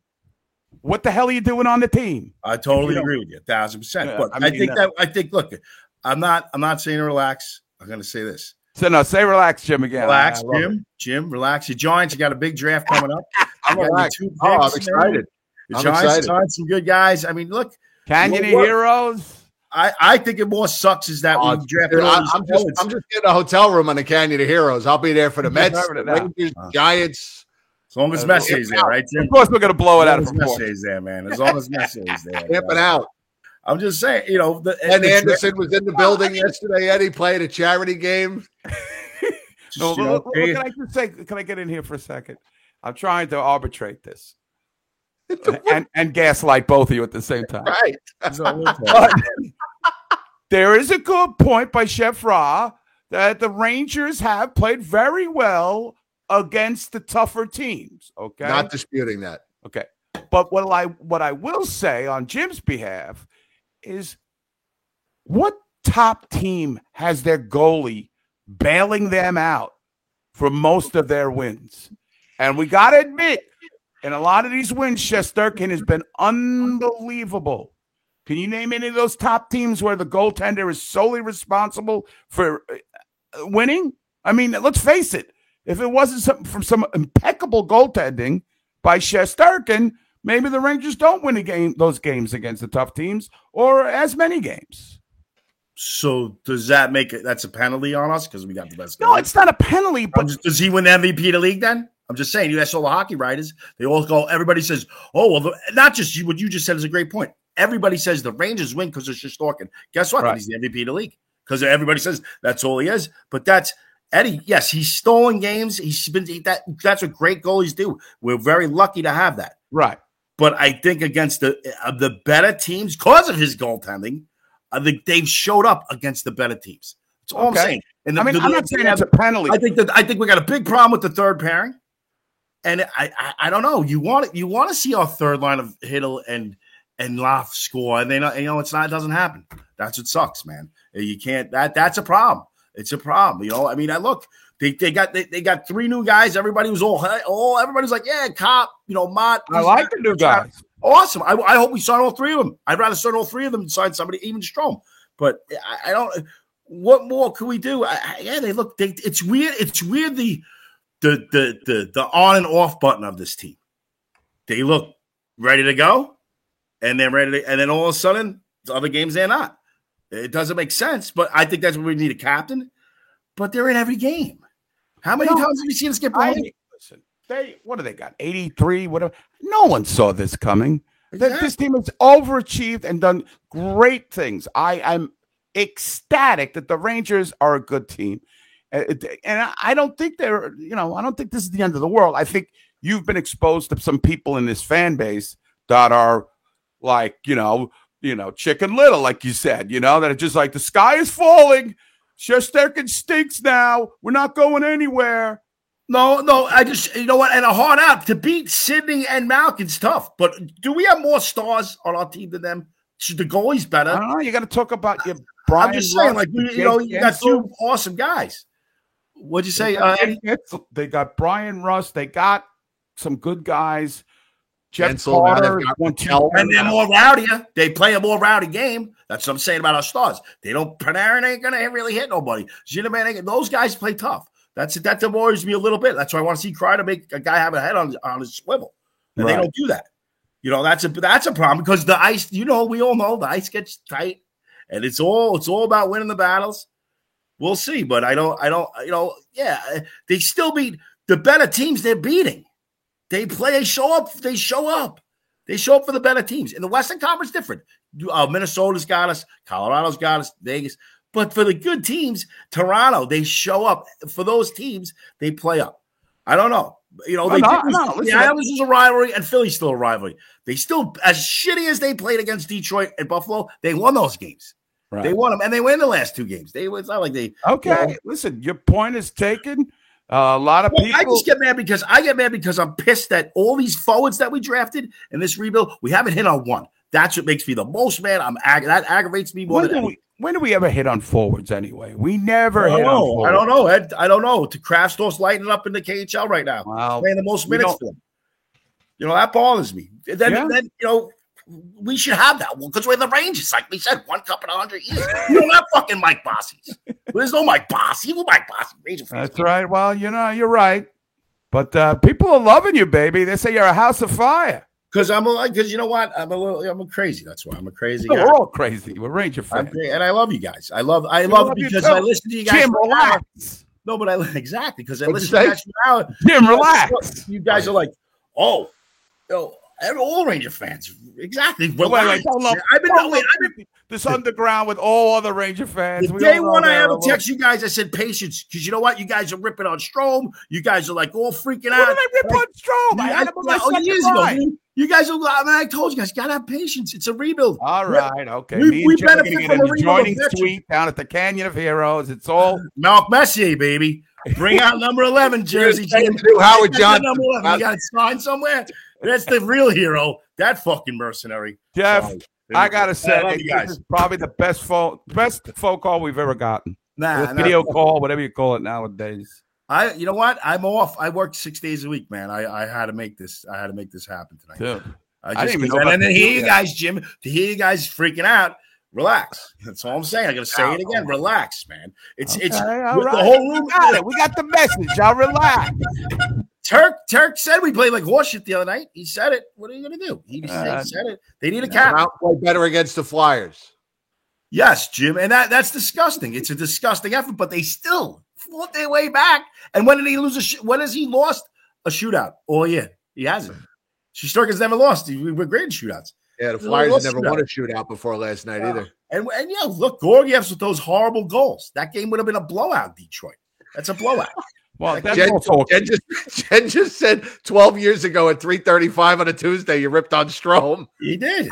C: What the hell are you doing on the team?
G: I totally
C: You know-
G: agree with you, a thousand percent.
C: Yeah,
G: but
C: I
G: I,
C: mean,
G: think
C: uh,
G: that I think. Look, I'm not. I'm not saying relax. I'm going to say this.
C: So no, say relax, Jim. Again,
G: Relax,
C: I love it.
G: Jim. Jim, relax. Your Giants, you got a big draft coming up.
B: I'm
G: You
B: relaxed. Oh, I'm excited.
G: The
B: I'm
G: Giants
B: excited.
G: signed some good guys. I mean, look,
C: Canyon
G: What- what-
C: Heroes.
G: I, I think it more sucks is that
B: Oh,
G: we drafted
B: I, am just. I'm just getting a hotel room on the Canyon of Heroes. I'll be there for the
C: You're
B: Mets, the. Rangers,
G: Uh.
B: Giants.
G: as long as
B: uh,
G: Messier's there, right?
C: Of course, we're gonna blow it out
G: As
C: of
G: long as there, man. As long as Messier's there.
B: Camping out.
G: I'm just saying, you know, the,
B: And
G: dra-
B: Andersson was in the building yesterday. Eddie played a charity game.
C: No,
G: you know,
C: look, look, can I just say? Can I get in here for a second? I'm trying to arbitrate this. and and gaslight both of you at the same time.
B: Right.
C: But there is a good point by Chef Ra that the Rangers have played very well against the tougher teams. Okay.
B: Not disputing that.
C: Okay. But what I what I will say on Jim's behalf is what top team has their goalie bailing them out for most of their wins? And we got to admit, in a lot of these wins, Shesterkin has been unbelievable. Can you name any of those top teams where the goaltender is solely responsible for uh, winning? I mean, let's face it. If it wasn't some, from some impeccable goaltending by Shesterkin, maybe the Rangers don't win a game, those games against the tough teams, or as many games.
G: So does that make it? That's a penalty on us because we got the best.
C: No, it's not a penalty, but
G: does he win the MVP of the league then? I'm just saying. You ask all the hockey writers, they all go. Everybody says, "Oh, well." The, not just you. What you just said is a great point. Everybody says the Rangers win because of Shesterkin. Guess what?
C: Right.
G: He's the MVP of the league because everybody says that's all he is. But that's Eddie. Yes, he's stolen games. He's been that. That's what great goalies do. We're very lucky to have that.
C: right.
G: But I think against the uh, the better teams, because of his goaltending, I think they've showed up against the better teams. That's all
C: Okay.
G: I'm saying. And the-
C: I mean,
G: the-
C: I'm not saying it's a penalty.
G: I think that I think we got a big problem with the third pairing, and I I, I don't know. You want you want to see our third line of Chytil and and Loft score, and they know you know it's not it doesn't happen. That's what sucks, man. You can't that that's a problem. It's a problem. You know, I mean, I look. They, they got they, they got three new guys. Everybody was all all everybody's like, yeah, Copp, you know, Motte.
C: I like the new guys.
G: Awesome. I, I hope we sign all three of them. I'd rather sign all three of them than sign somebody, even Strome. But I, I don't. What more can we do? I, I- yeah, they look. They, it's weird. It's weird. The the the the the on and off button of this team. They look ready to go, and they're ready to. And then all of a sudden, the other games they're not. It doesn't make sense. But I think that's where we need a captain. But they're in every game. How many
C: No,
G: times have you seen us get blown?
C: listen, they what do they got? 83, whatever. No one saw this coming. That This team has overachieved and done great things. I am ecstatic that the Rangers are a good team. Uh, And I don't think they're, you know, I don't think this is the end of the world. I think you've been exposed to some people in this fan base that are like, you know, you know, chicken little, like you said, you know, that are just like the sky is falling. Shesterkin stinks now. We're not going anywhere.
G: No, no, I just you know what, and a hard out to beat Sidney and Malkin's tough. But do we have more stars on our team than them? Should the goalie's better?
C: I don't know. You got to talk about your Brian.
G: I'm just saying, like
C: Jake
G: you know, you got two awesome guys. What'd you say?
C: They
G: Uh,
C: got Guentzel. They got Bryan Rust. They got some good guys. Jeff
B: Guentzel, now they've
C: Carter. one, two,
G: and they're more rowdier. Uh, they play a more rowdy game. That's what I'm saying about our stars. They don't. Panarin ain't gonna really hit nobody. Zinneman. Those guys play tough. That's that worries me a little bit. That's why I want to see Kreider make a guy have a head on on his swivel. And they don't do that. You know, that's a that's a problem because the ice. You know, we all know the ice gets tight, and it's all it's all about winning the battles. We'll see, but I don't. I don't. You know, yeah, they still beat the better teams. They're beating. They play. They show up. They show up. They show up for the better teams. In the Western Conference, different. Uh, Minnesota's got us. Colorado's got us. Vegas. But for the good teams, Toronto, they show up. For those teams, they play up. I don't know. You know,
C: No,
G: they
C: no,
G: did,
C: no,
G: the Islanders is a rivalry, and Philly's still a rivalry. They still, as shitty as they played against Detroit and Buffalo, they won those games.
C: Right.
G: They won them, and they win the last two games. They it's not like they.
C: Okay,
G: you know,
C: listen, your point is taken. Uh, a lot of
G: well,
C: people.
G: I just get mad because I get mad because I'm pissed that all these forwards that we drafted in this rebuild, we haven't hit on one. That's what makes me the most mad. I'm ag- that aggravates me more
C: when
G: than
C: do we when do we ever hit on forwards anyway? We never
G: I don't
C: hit on
G: know.
C: forwards.
G: I don't know, Ed. I don't know. To Kravtsov's lighting up in the KHL right now,
C: Well,
G: playing the most minutes for him. You know that bothers me. Then,
C: Yeah.
G: then you know we should have that one because we're the Rangers. Like we said, one cup in a hundred years. We don't fucking Mike Bossies. There's no Mike Bossy. Who Mike Bossy? Ranger fans.
C: That's right. Well, you know, you're right. But uh, people are loving you, baby. They say you're a house of fire.
G: Because I'm a because you know what? I'm a little I'm a crazy. That's why I'm a crazy
C: No,
G: guy.
C: we're all crazy. We're Ranger
G: I'm
C: fans.
G: and I love you guys. I love I love,
C: love
G: because. I listen to you guys.
C: Jim, relax.
G: No, but I exactly because I listen to you guys.
C: Jim, relax.
G: You guys are like, oh, every- all Ranger fans. Exactly.
C: Wait, wait, wait,
G: Relax.
C: don't lump-
G: I've been,
C: don't
G: wait, I've been
C: this underground with all other Ranger fans.
G: the
C: We
G: day
C: all
G: one I ever
C: a
G: text you guys, I said patience because you know what? You guys are ripping on Strome. You guys are like all freaking
C: When
G: out.
C: did I rip on Strome? I
G: Yeah,
C: had him on my
G: oh, years ago. You, You guys, are, I mean, I told you guys, you gotta have patience. It's a rebuild.
C: All right, okay.
G: We,
C: Me
G: we benefit
C: gonna get
G: from
C: an
G: a rebuild
C: adjoining suite down at the Canyon of Heroes. It's all
G: Malk Messier, baby. Bring out number 11 jersey.
B: Say it
G: Jim.
B: Howard
G: That's
B: Johnson.
G: Number 11. You got it signed somewhere. That's the real hero. That fucking mercenary.
C: Jeff.
G: Sorry.
C: I gotta say,
G: I love you
C: this is probably the best phone, best phone call we've ever gotten.
G: Nah, nah.
C: video call, whatever you call it nowadays.
G: I, you know what? I'm off. I work six days a week, man. I, I had to make this. I had to make this happen tonight.
C: Dude.
G: I,
C: I
G: just,
C: didn't even know
G: and
C: about
G: then hear you
C: yet.
G: guys, Jim, to hear you guys freaking out. Relax. That's all I'm saying. I gotta say it again. Relax, man. It's it's
C: Okay, all
G: with
C: right.
G: the whole room.
C: We got it. We got the message. I'll relax.
G: Turk Turk said we played like horseshit the other night. He said it. What are you gonna do? He,
C: Uh,
G: said it. They need a cap.
B: and play better against the Flyers.
G: Yes, Jim, and that that's disgusting. It's a disgusting effort, but they still fought their way back. And when did he lose a? Sh- when has he lost a shootout? Oh yeah, he hasn't. Shesterkin's never lost. We were great in shootouts.
B: Yeah, the Flyers
G: lost
B: never
G: shootout.
B: won a shootout before last night either.
G: And and yeah, look, Georgiev's with those horrible goals. That game would have been a blowout. Detroit. That's a blowout.
C: Well, that's
B: Jen,
C: all talk.
B: Jen just, Jen just said 12 years ago at 3:35 on a Tuesday, you ripped on Strome.
G: He did.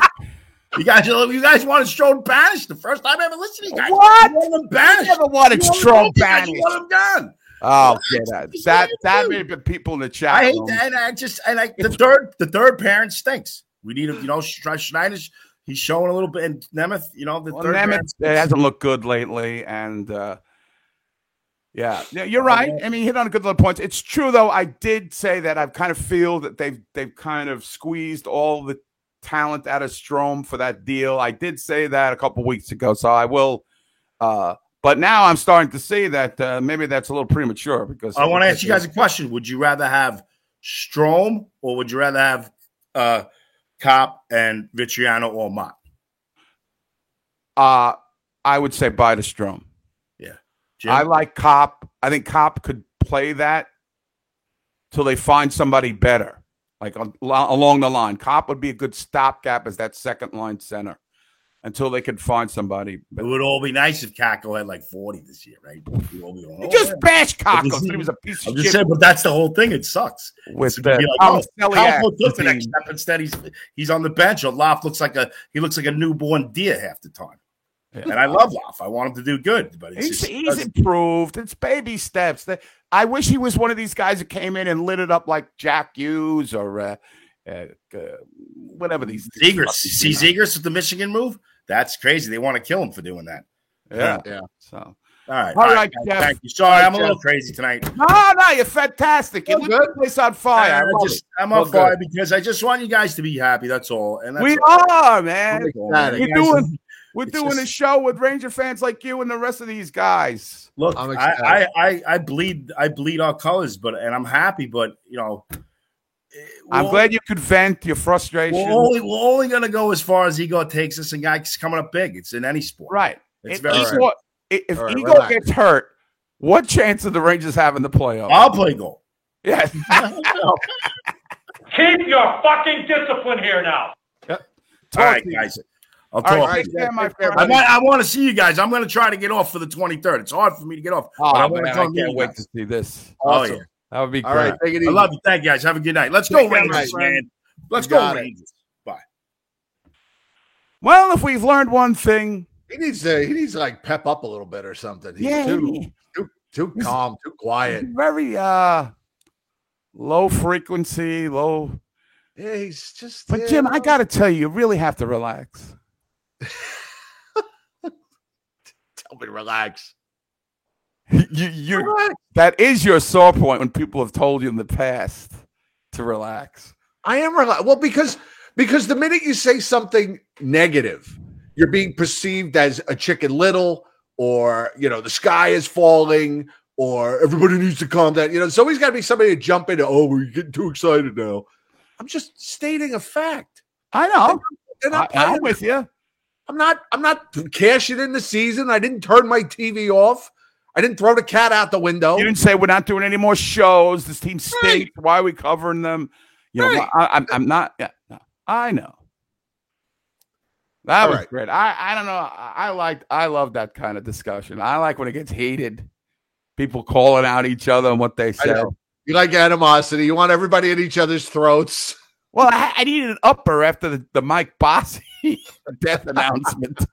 G: You guys, you guys wanted Strome banished the first time I ever listened to you guys.
C: What?
G: You wanted him banished.
C: never wanted
G: You wanted him banished. You want him gone.
C: Oh, get that.
G: Just
C: That
G: saying,
C: that
G: too.
C: may be people in the chat.
G: I hate
C: room.
G: that. And I just and I the third the third parent stinks. We need a you know Sch- Schneider's he's showing a little bit and Nemeth, you know, the
C: Well,
G: third
C: Nemeth
G: parent
C: hasn't looked good lately, and uh, yeah, yeah, you're right. I mean, you hit on a good little points. It's true though. I did say that I kind of feel that they've they've kind of squeezed all the talent out of Strome for that deal. I did say that a couple weeks ago, so I will. Uh, but now I'm starting to see that uh, maybe that's a little premature because
G: I want to ask you guys a question. Would you rather have Strome or would you rather have uh Copp and Vatrano or Motte?
C: Uh, I would say buy the Strome.
G: Jim?
C: I like Copp. I think Copp could play that till they find somebody better, like al- along the line. Copp would be a good stopgap as that second line center until they could find somebody.
G: it would all be nice if Kakko had like 40 this year, right? We'd all be going,
C: you
G: "Oh,
C: just
G: yeah."
C: bash
G: But
C: Kakko's.
G: this is-
C: He was a piece
G: I'm
C: of
G: just
C: shit
G: saying, but that's the whole thing. It sucks.
C: with the
G: like, oh, Halford took the next step. Instead, he's he's on the bench. Or Loft looks like a he looks like a newborn deer half the time. And I love Loft. I want him to do good, but it's
C: He's,
G: just
C: he's improved. It's baby steps. That- I wish he was one of these guys that came in and lit it up like Jack Hughes or uh, uh, uh, whatever these.
G: Zegras. See Zegras with the Michigan move? That's crazy. They want to kill him for doing that.
C: Yeah.
B: Yeah.
C: So.
G: All right.
C: All right,
G: guys,
C: Jeff.
G: Thank you. Sorry, I'm a
B: Jeff.
G: little crazy tonight.
C: No, no, you're fantastic. You lit
B: good.
C: the place on fire. I
G: I
C: love
G: just,
C: it.
G: I'm
B: Well,
G: on fire
B: good.
G: because I just want you guys to be happy. That's all. And that's
C: We
G: all.
C: are, man.
B: I'm ecstatic.
C: We're doing we're
G: it's
C: doing a show with Ranger fans like you and the rest of these guys.
G: Look,
B: I'm
G: I. I, I, I bleed, I bleed our colors, but and I'm happy, but you know, eh,
C: I'm
G: we're-
C: glad you could vent your frustration.
G: We're only, we're only going to go as far as ego takes us, and guys coming up big. It's in any sport,
C: right.
G: It's
C: It-
G: very
C: Ego-
G: simple.
C: i- if
B: All right,
C: ego
B: relax.
C: gets hurt, what chance do the Rangers have in the playoffs?
G: I'll play goal.
C: yes.
E: Keep your fucking discipline here now.
G: All
C: Talk
G: right,
C: you.
G: guys. I'll
C: All right,
G: talk.
C: take care, my
B: Take care,
C: friend.
G: I want, I want to see you guys. I'm going to try to get off for the 23rd. It's hard for me to get off.
C: Oh,
G: but I
C: man, I
G: to come meet
C: can't
G: you
C: wait
G: guys.
C: to see this.
G: Oh,
B: Awesome.
G: yeah.
C: That would be great.
B: right, take it easy.
G: I love you. Thank you, guys. Have a good night. Let's
B: Take
G: go, Rangers,
B: my
G: man. Let's go,
B: got it.
G: Rangers. Bye.
C: Well, if we've learned one thing,
B: He needs to he needs to like pep up a little bit or something. He's
C: yeah,
B: too,
C: he-
B: too too calm, too quiet.
C: very uh low frequency, low.
B: Yeah, he's just
C: But
B: yeah,
C: Jim, I got to tell you, you really have to relax.
B: tell me to relax.
C: you, you,
B: Relax.
C: that is your sore point when people have told you in the past to relax.
B: I am relaxed. Well, because because the minute you say something negative, you're being perceived as a chicken little, or you know, the sky is falling, or everybody needs to calm down. You know, there's always got to be somebody to jump into. Oh, we're getting too excited now. I'm just stating a fact.
C: I know.
B: They're not
C: I,
B: playing.
C: am with you.
B: I'm not. I'm not cashing in the season. I didn't turn my TV off. I didn't throw the cat out the window.
C: You didn't say we're not doing any more shows. This team stinks. Why are we covering them? You know,
B: Right.
C: I, I'm, I'm not. Yeah, no, I know. That
B: All
C: was
B: right.
C: great. I, I don't know. I, I like. I love that kind of discussion. I like when it gets heated. People calling out each other and what they say.
B: You like animosity. You want everybody at each other's throats.
C: Well, I, I needed an upper after the, the Mike Bossy death announcement.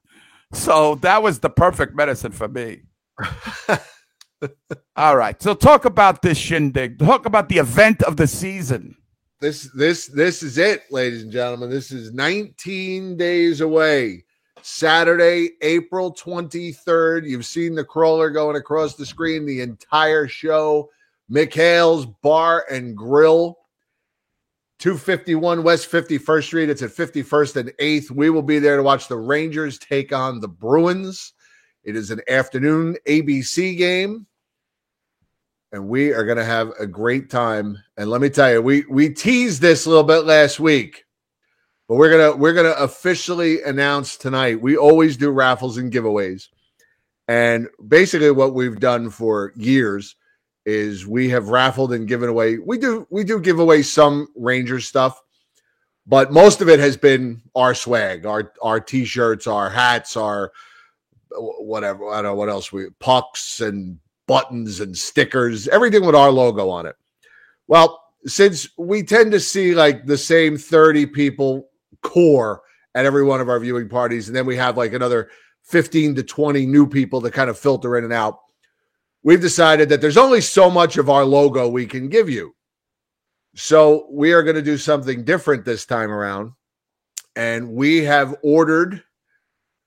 C: So that was the perfect medicine for me. All right. So talk about this shindig. Talk about the event of the season.
B: This this this is it, ladies and gentlemen. This is 19 days away. Saturday, April 23rd. You've seen the crawler going across the screen the entire show. McHale's Bar and Grill, 251 West 51st Street. It's at 51st and 8th. We will be there to watch the Rangers take on the Bruins. It is an afternoon ABC game. And we are going to have a great time. And let me tell you, we we teased this a little bit last week. But we're gonna we're gonna officially announce tonight. We always do raffles and giveaways, and basically what we've done for years is we have raffled and given away. We do we do give away some Ranger stuff, but most of it has been our swag, our our t-shirts, our hats, our whatever. I don't know what else we pucks and buttons and stickers, everything with our logo on it. Well, since we tend to see like the same 30 people core at every one of our viewing parties. And then we have like another 15 to 20 new people that kind of filter in and out. We've decided that there's only so much of our logo we can give you. So we are going to do something different this time around. And we have ordered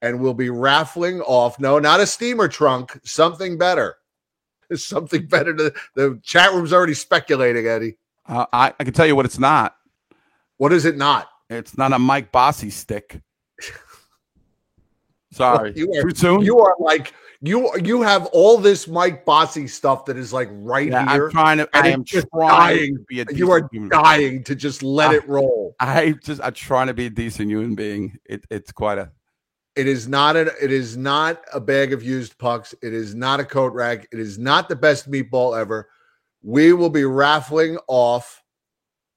B: and we'll be raffling off no, not a steamer trunk, something better. Something better. To, the chat room's already speculating, Eddie.
C: Uh, I, I can tell you what it's not.
B: What is it not?
C: It's not a Mike Bossy stick. Sorry,
B: you are,
C: too soon.
B: You are like you. You have all this Mike Bossy stuff that is like right
C: Yeah,
B: here.
C: I'm trying to. I am
B: just
C: trying
B: dying.
C: to be a
B: You are dying to just let
C: I-
B: it roll.
C: I just I'm trying to be a decent human being. It, it's quite a.
B: It is not a. It is not a bag of used pucks. It is not a coat rack. It is not the best meatball ever. We will be raffling off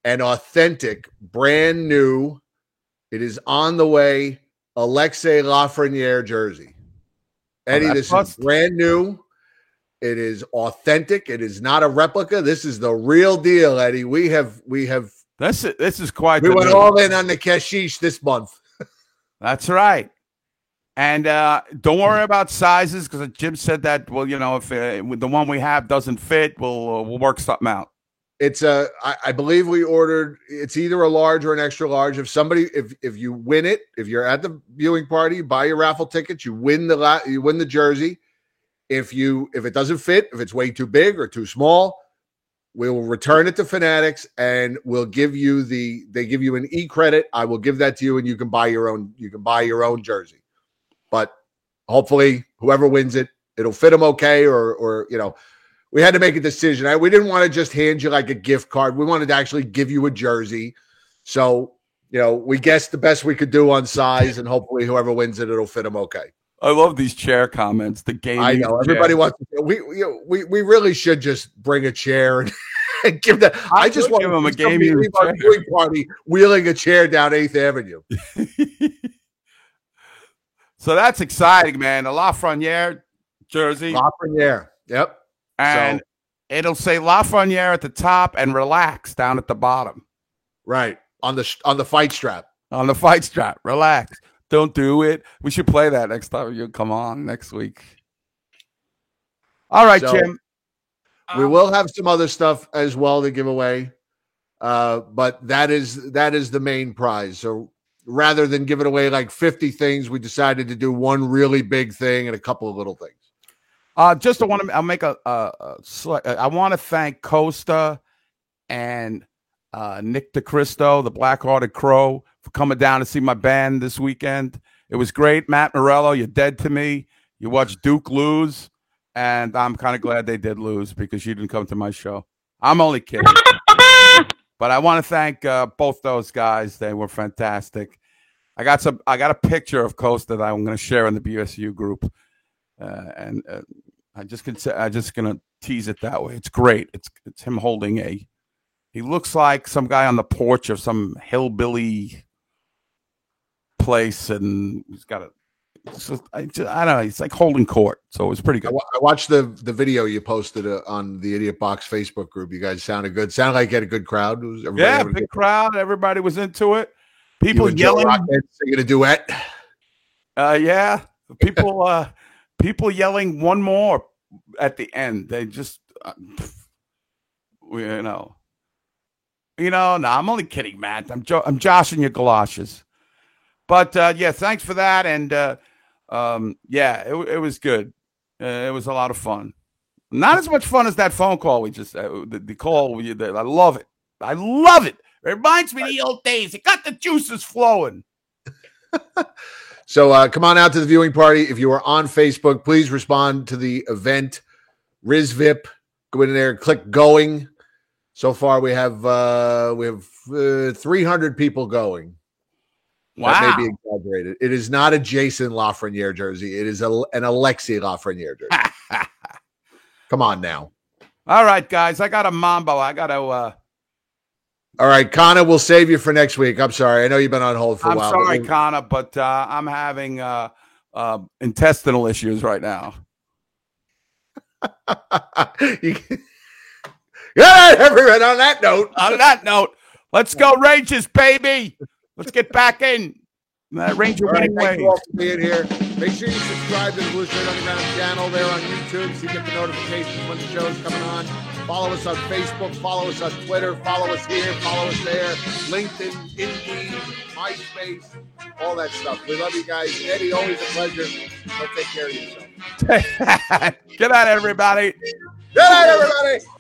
B: an authentic, brand new. It is on the way. Alexis Lafreniere jersey. Eddie,
C: Oh,
B: this is brand new. It is authentic. It is not a replica. This is the real deal, Eddie. We have we have
C: This is this is quite.
B: we went
C: deal.
B: all in on the cashish this month.
C: That's right. And uh, don't worry about sizes because Jim said that. Well, you know, if uh, the one we have doesn't fit, we'll uh, we'll work something out.
B: It's a I, I believe we ordered it's either a large or an extra large. If somebody if if you win it, if you're at the viewing party, buy your raffle tickets, you win the la- you win the jersey. If you if it doesn't fit, if it's way too big or too small, we will return it to Fanatics and we'll give you the they give you an e credit. I will give that to you and you can buy your own you can buy your own jersey. But hopefully whoever wins it, it'll fit them okay or or you know, we had to make a decision. I, we didn't want to just hand you like a gift card. We wanted to actually give you a jersey. So, you know, we guessed the best we could do on size, and hopefully, whoever wins it, it'll fit them okay.
C: I love these chair comments. The game.
B: I know everybody wants. To, we we we really should just bring a chair and, and give that. I,
C: I
B: just want
C: give
B: to
C: 'em a gaming chair.
B: party wheeling a chair down Eighth Avenue.
C: so that's exciting, man. The Lafreniere jersey,
B: Lafreniere. Yep.
C: And
B: so-
C: it'll say Lafreniere at the top and relax down at the bottom
B: Right on the sh- on the fight strap.
C: on the fight strap. Relax. Don't do it. We should play that next time you come on next week. All right,
B: So-
C: Jim.
B: We will have some other stuff as well to give away, uh, but that is that is the main prize. So rather than giving away like fifty things, we decided to do one really big thing and a couple of little things.
C: Uh, just I want to I'll make a, I want to thank Costa and uh, Nick DeCristo, the Black Hearted Crow, for coming down to see my band this weekend. It was great. Matt Morello, you're dead to me. You watched Duke lose, and I'm kind of glad they did lose because you didn't come to my show. I'm only kidding. but I want to thank uh, both those guys. They were fantastic. I got some. I got a picture of Costa that I'm going to share in the BSU group, uh, and uh, I just can say I'm just going to tease it that way. It's great. It's it's him holding a. He looks like some guy on the porch of some hillbilly place, and he's got a it's just- I, just- I don't know. It's like holding court. So it was pretty good.
B: I watched the the video you posted uh, on the Idiot Box Facebook group. You guys sounded good. Sounded like you had a good crowd.
C: Yeah, big crowd. Everybody was into it. People yelling.
B: Singing a duet.
C: Uh, yeah, people. uh, people yelling one more at the end. They just, uh, you know, you know. No, I'm only kidding, Matt. I'm jo- I'm joshing your galoshes. But uh, yeah, thanks for that. And uh, um, yeah, it, it was good. Uh, it was a lot of fun. Not as much fun as that phone call we just uh, the, the call. We, the, I love it. I love it. It reminds me of the old days. It got the juices flowing.
B: So uh, come on out to the viewing party. If you are on Facebook, please respond to the event. RizVip, go in there, and click going. So far, we have uh, we have uh, 300 people going.
C: Wow, That
B: may be exaggerated. It is not a Jason Lafreniere jersey. It is a, an Alexis Lafreniere jersey. Come on now.
C: All right, guys. I got a mambo. I got to. Uh,
B: All right, Connor, we'll save you for next week. I'm sorry. I know you've been on hold for a
C: I'm
B: while. but
C: sorry,
B: we'll-
C: Connor, but uh, I'm having uh, uh, intestinal issues right now.
B: You- right, everyone. On that note,
C: On that note, let's go Rangers, baby. Let's get back in. That Ranger
B: right,
C: winning
B: thank
C: ways.
B: you all for being here. Make sure you subscribe to the Blueshirt Underground channel there on YouTube so you get the notifications when the show's coming on. Follow us on Facebook, follow us on Twitter, follow us here, follow us there, LinkedIn, Indeed, MySpace, all that stuff. We love you guys. Eddie, always a pleasure. So take care of yourself.
C: Good night, everybody.
B: Good night, everybody.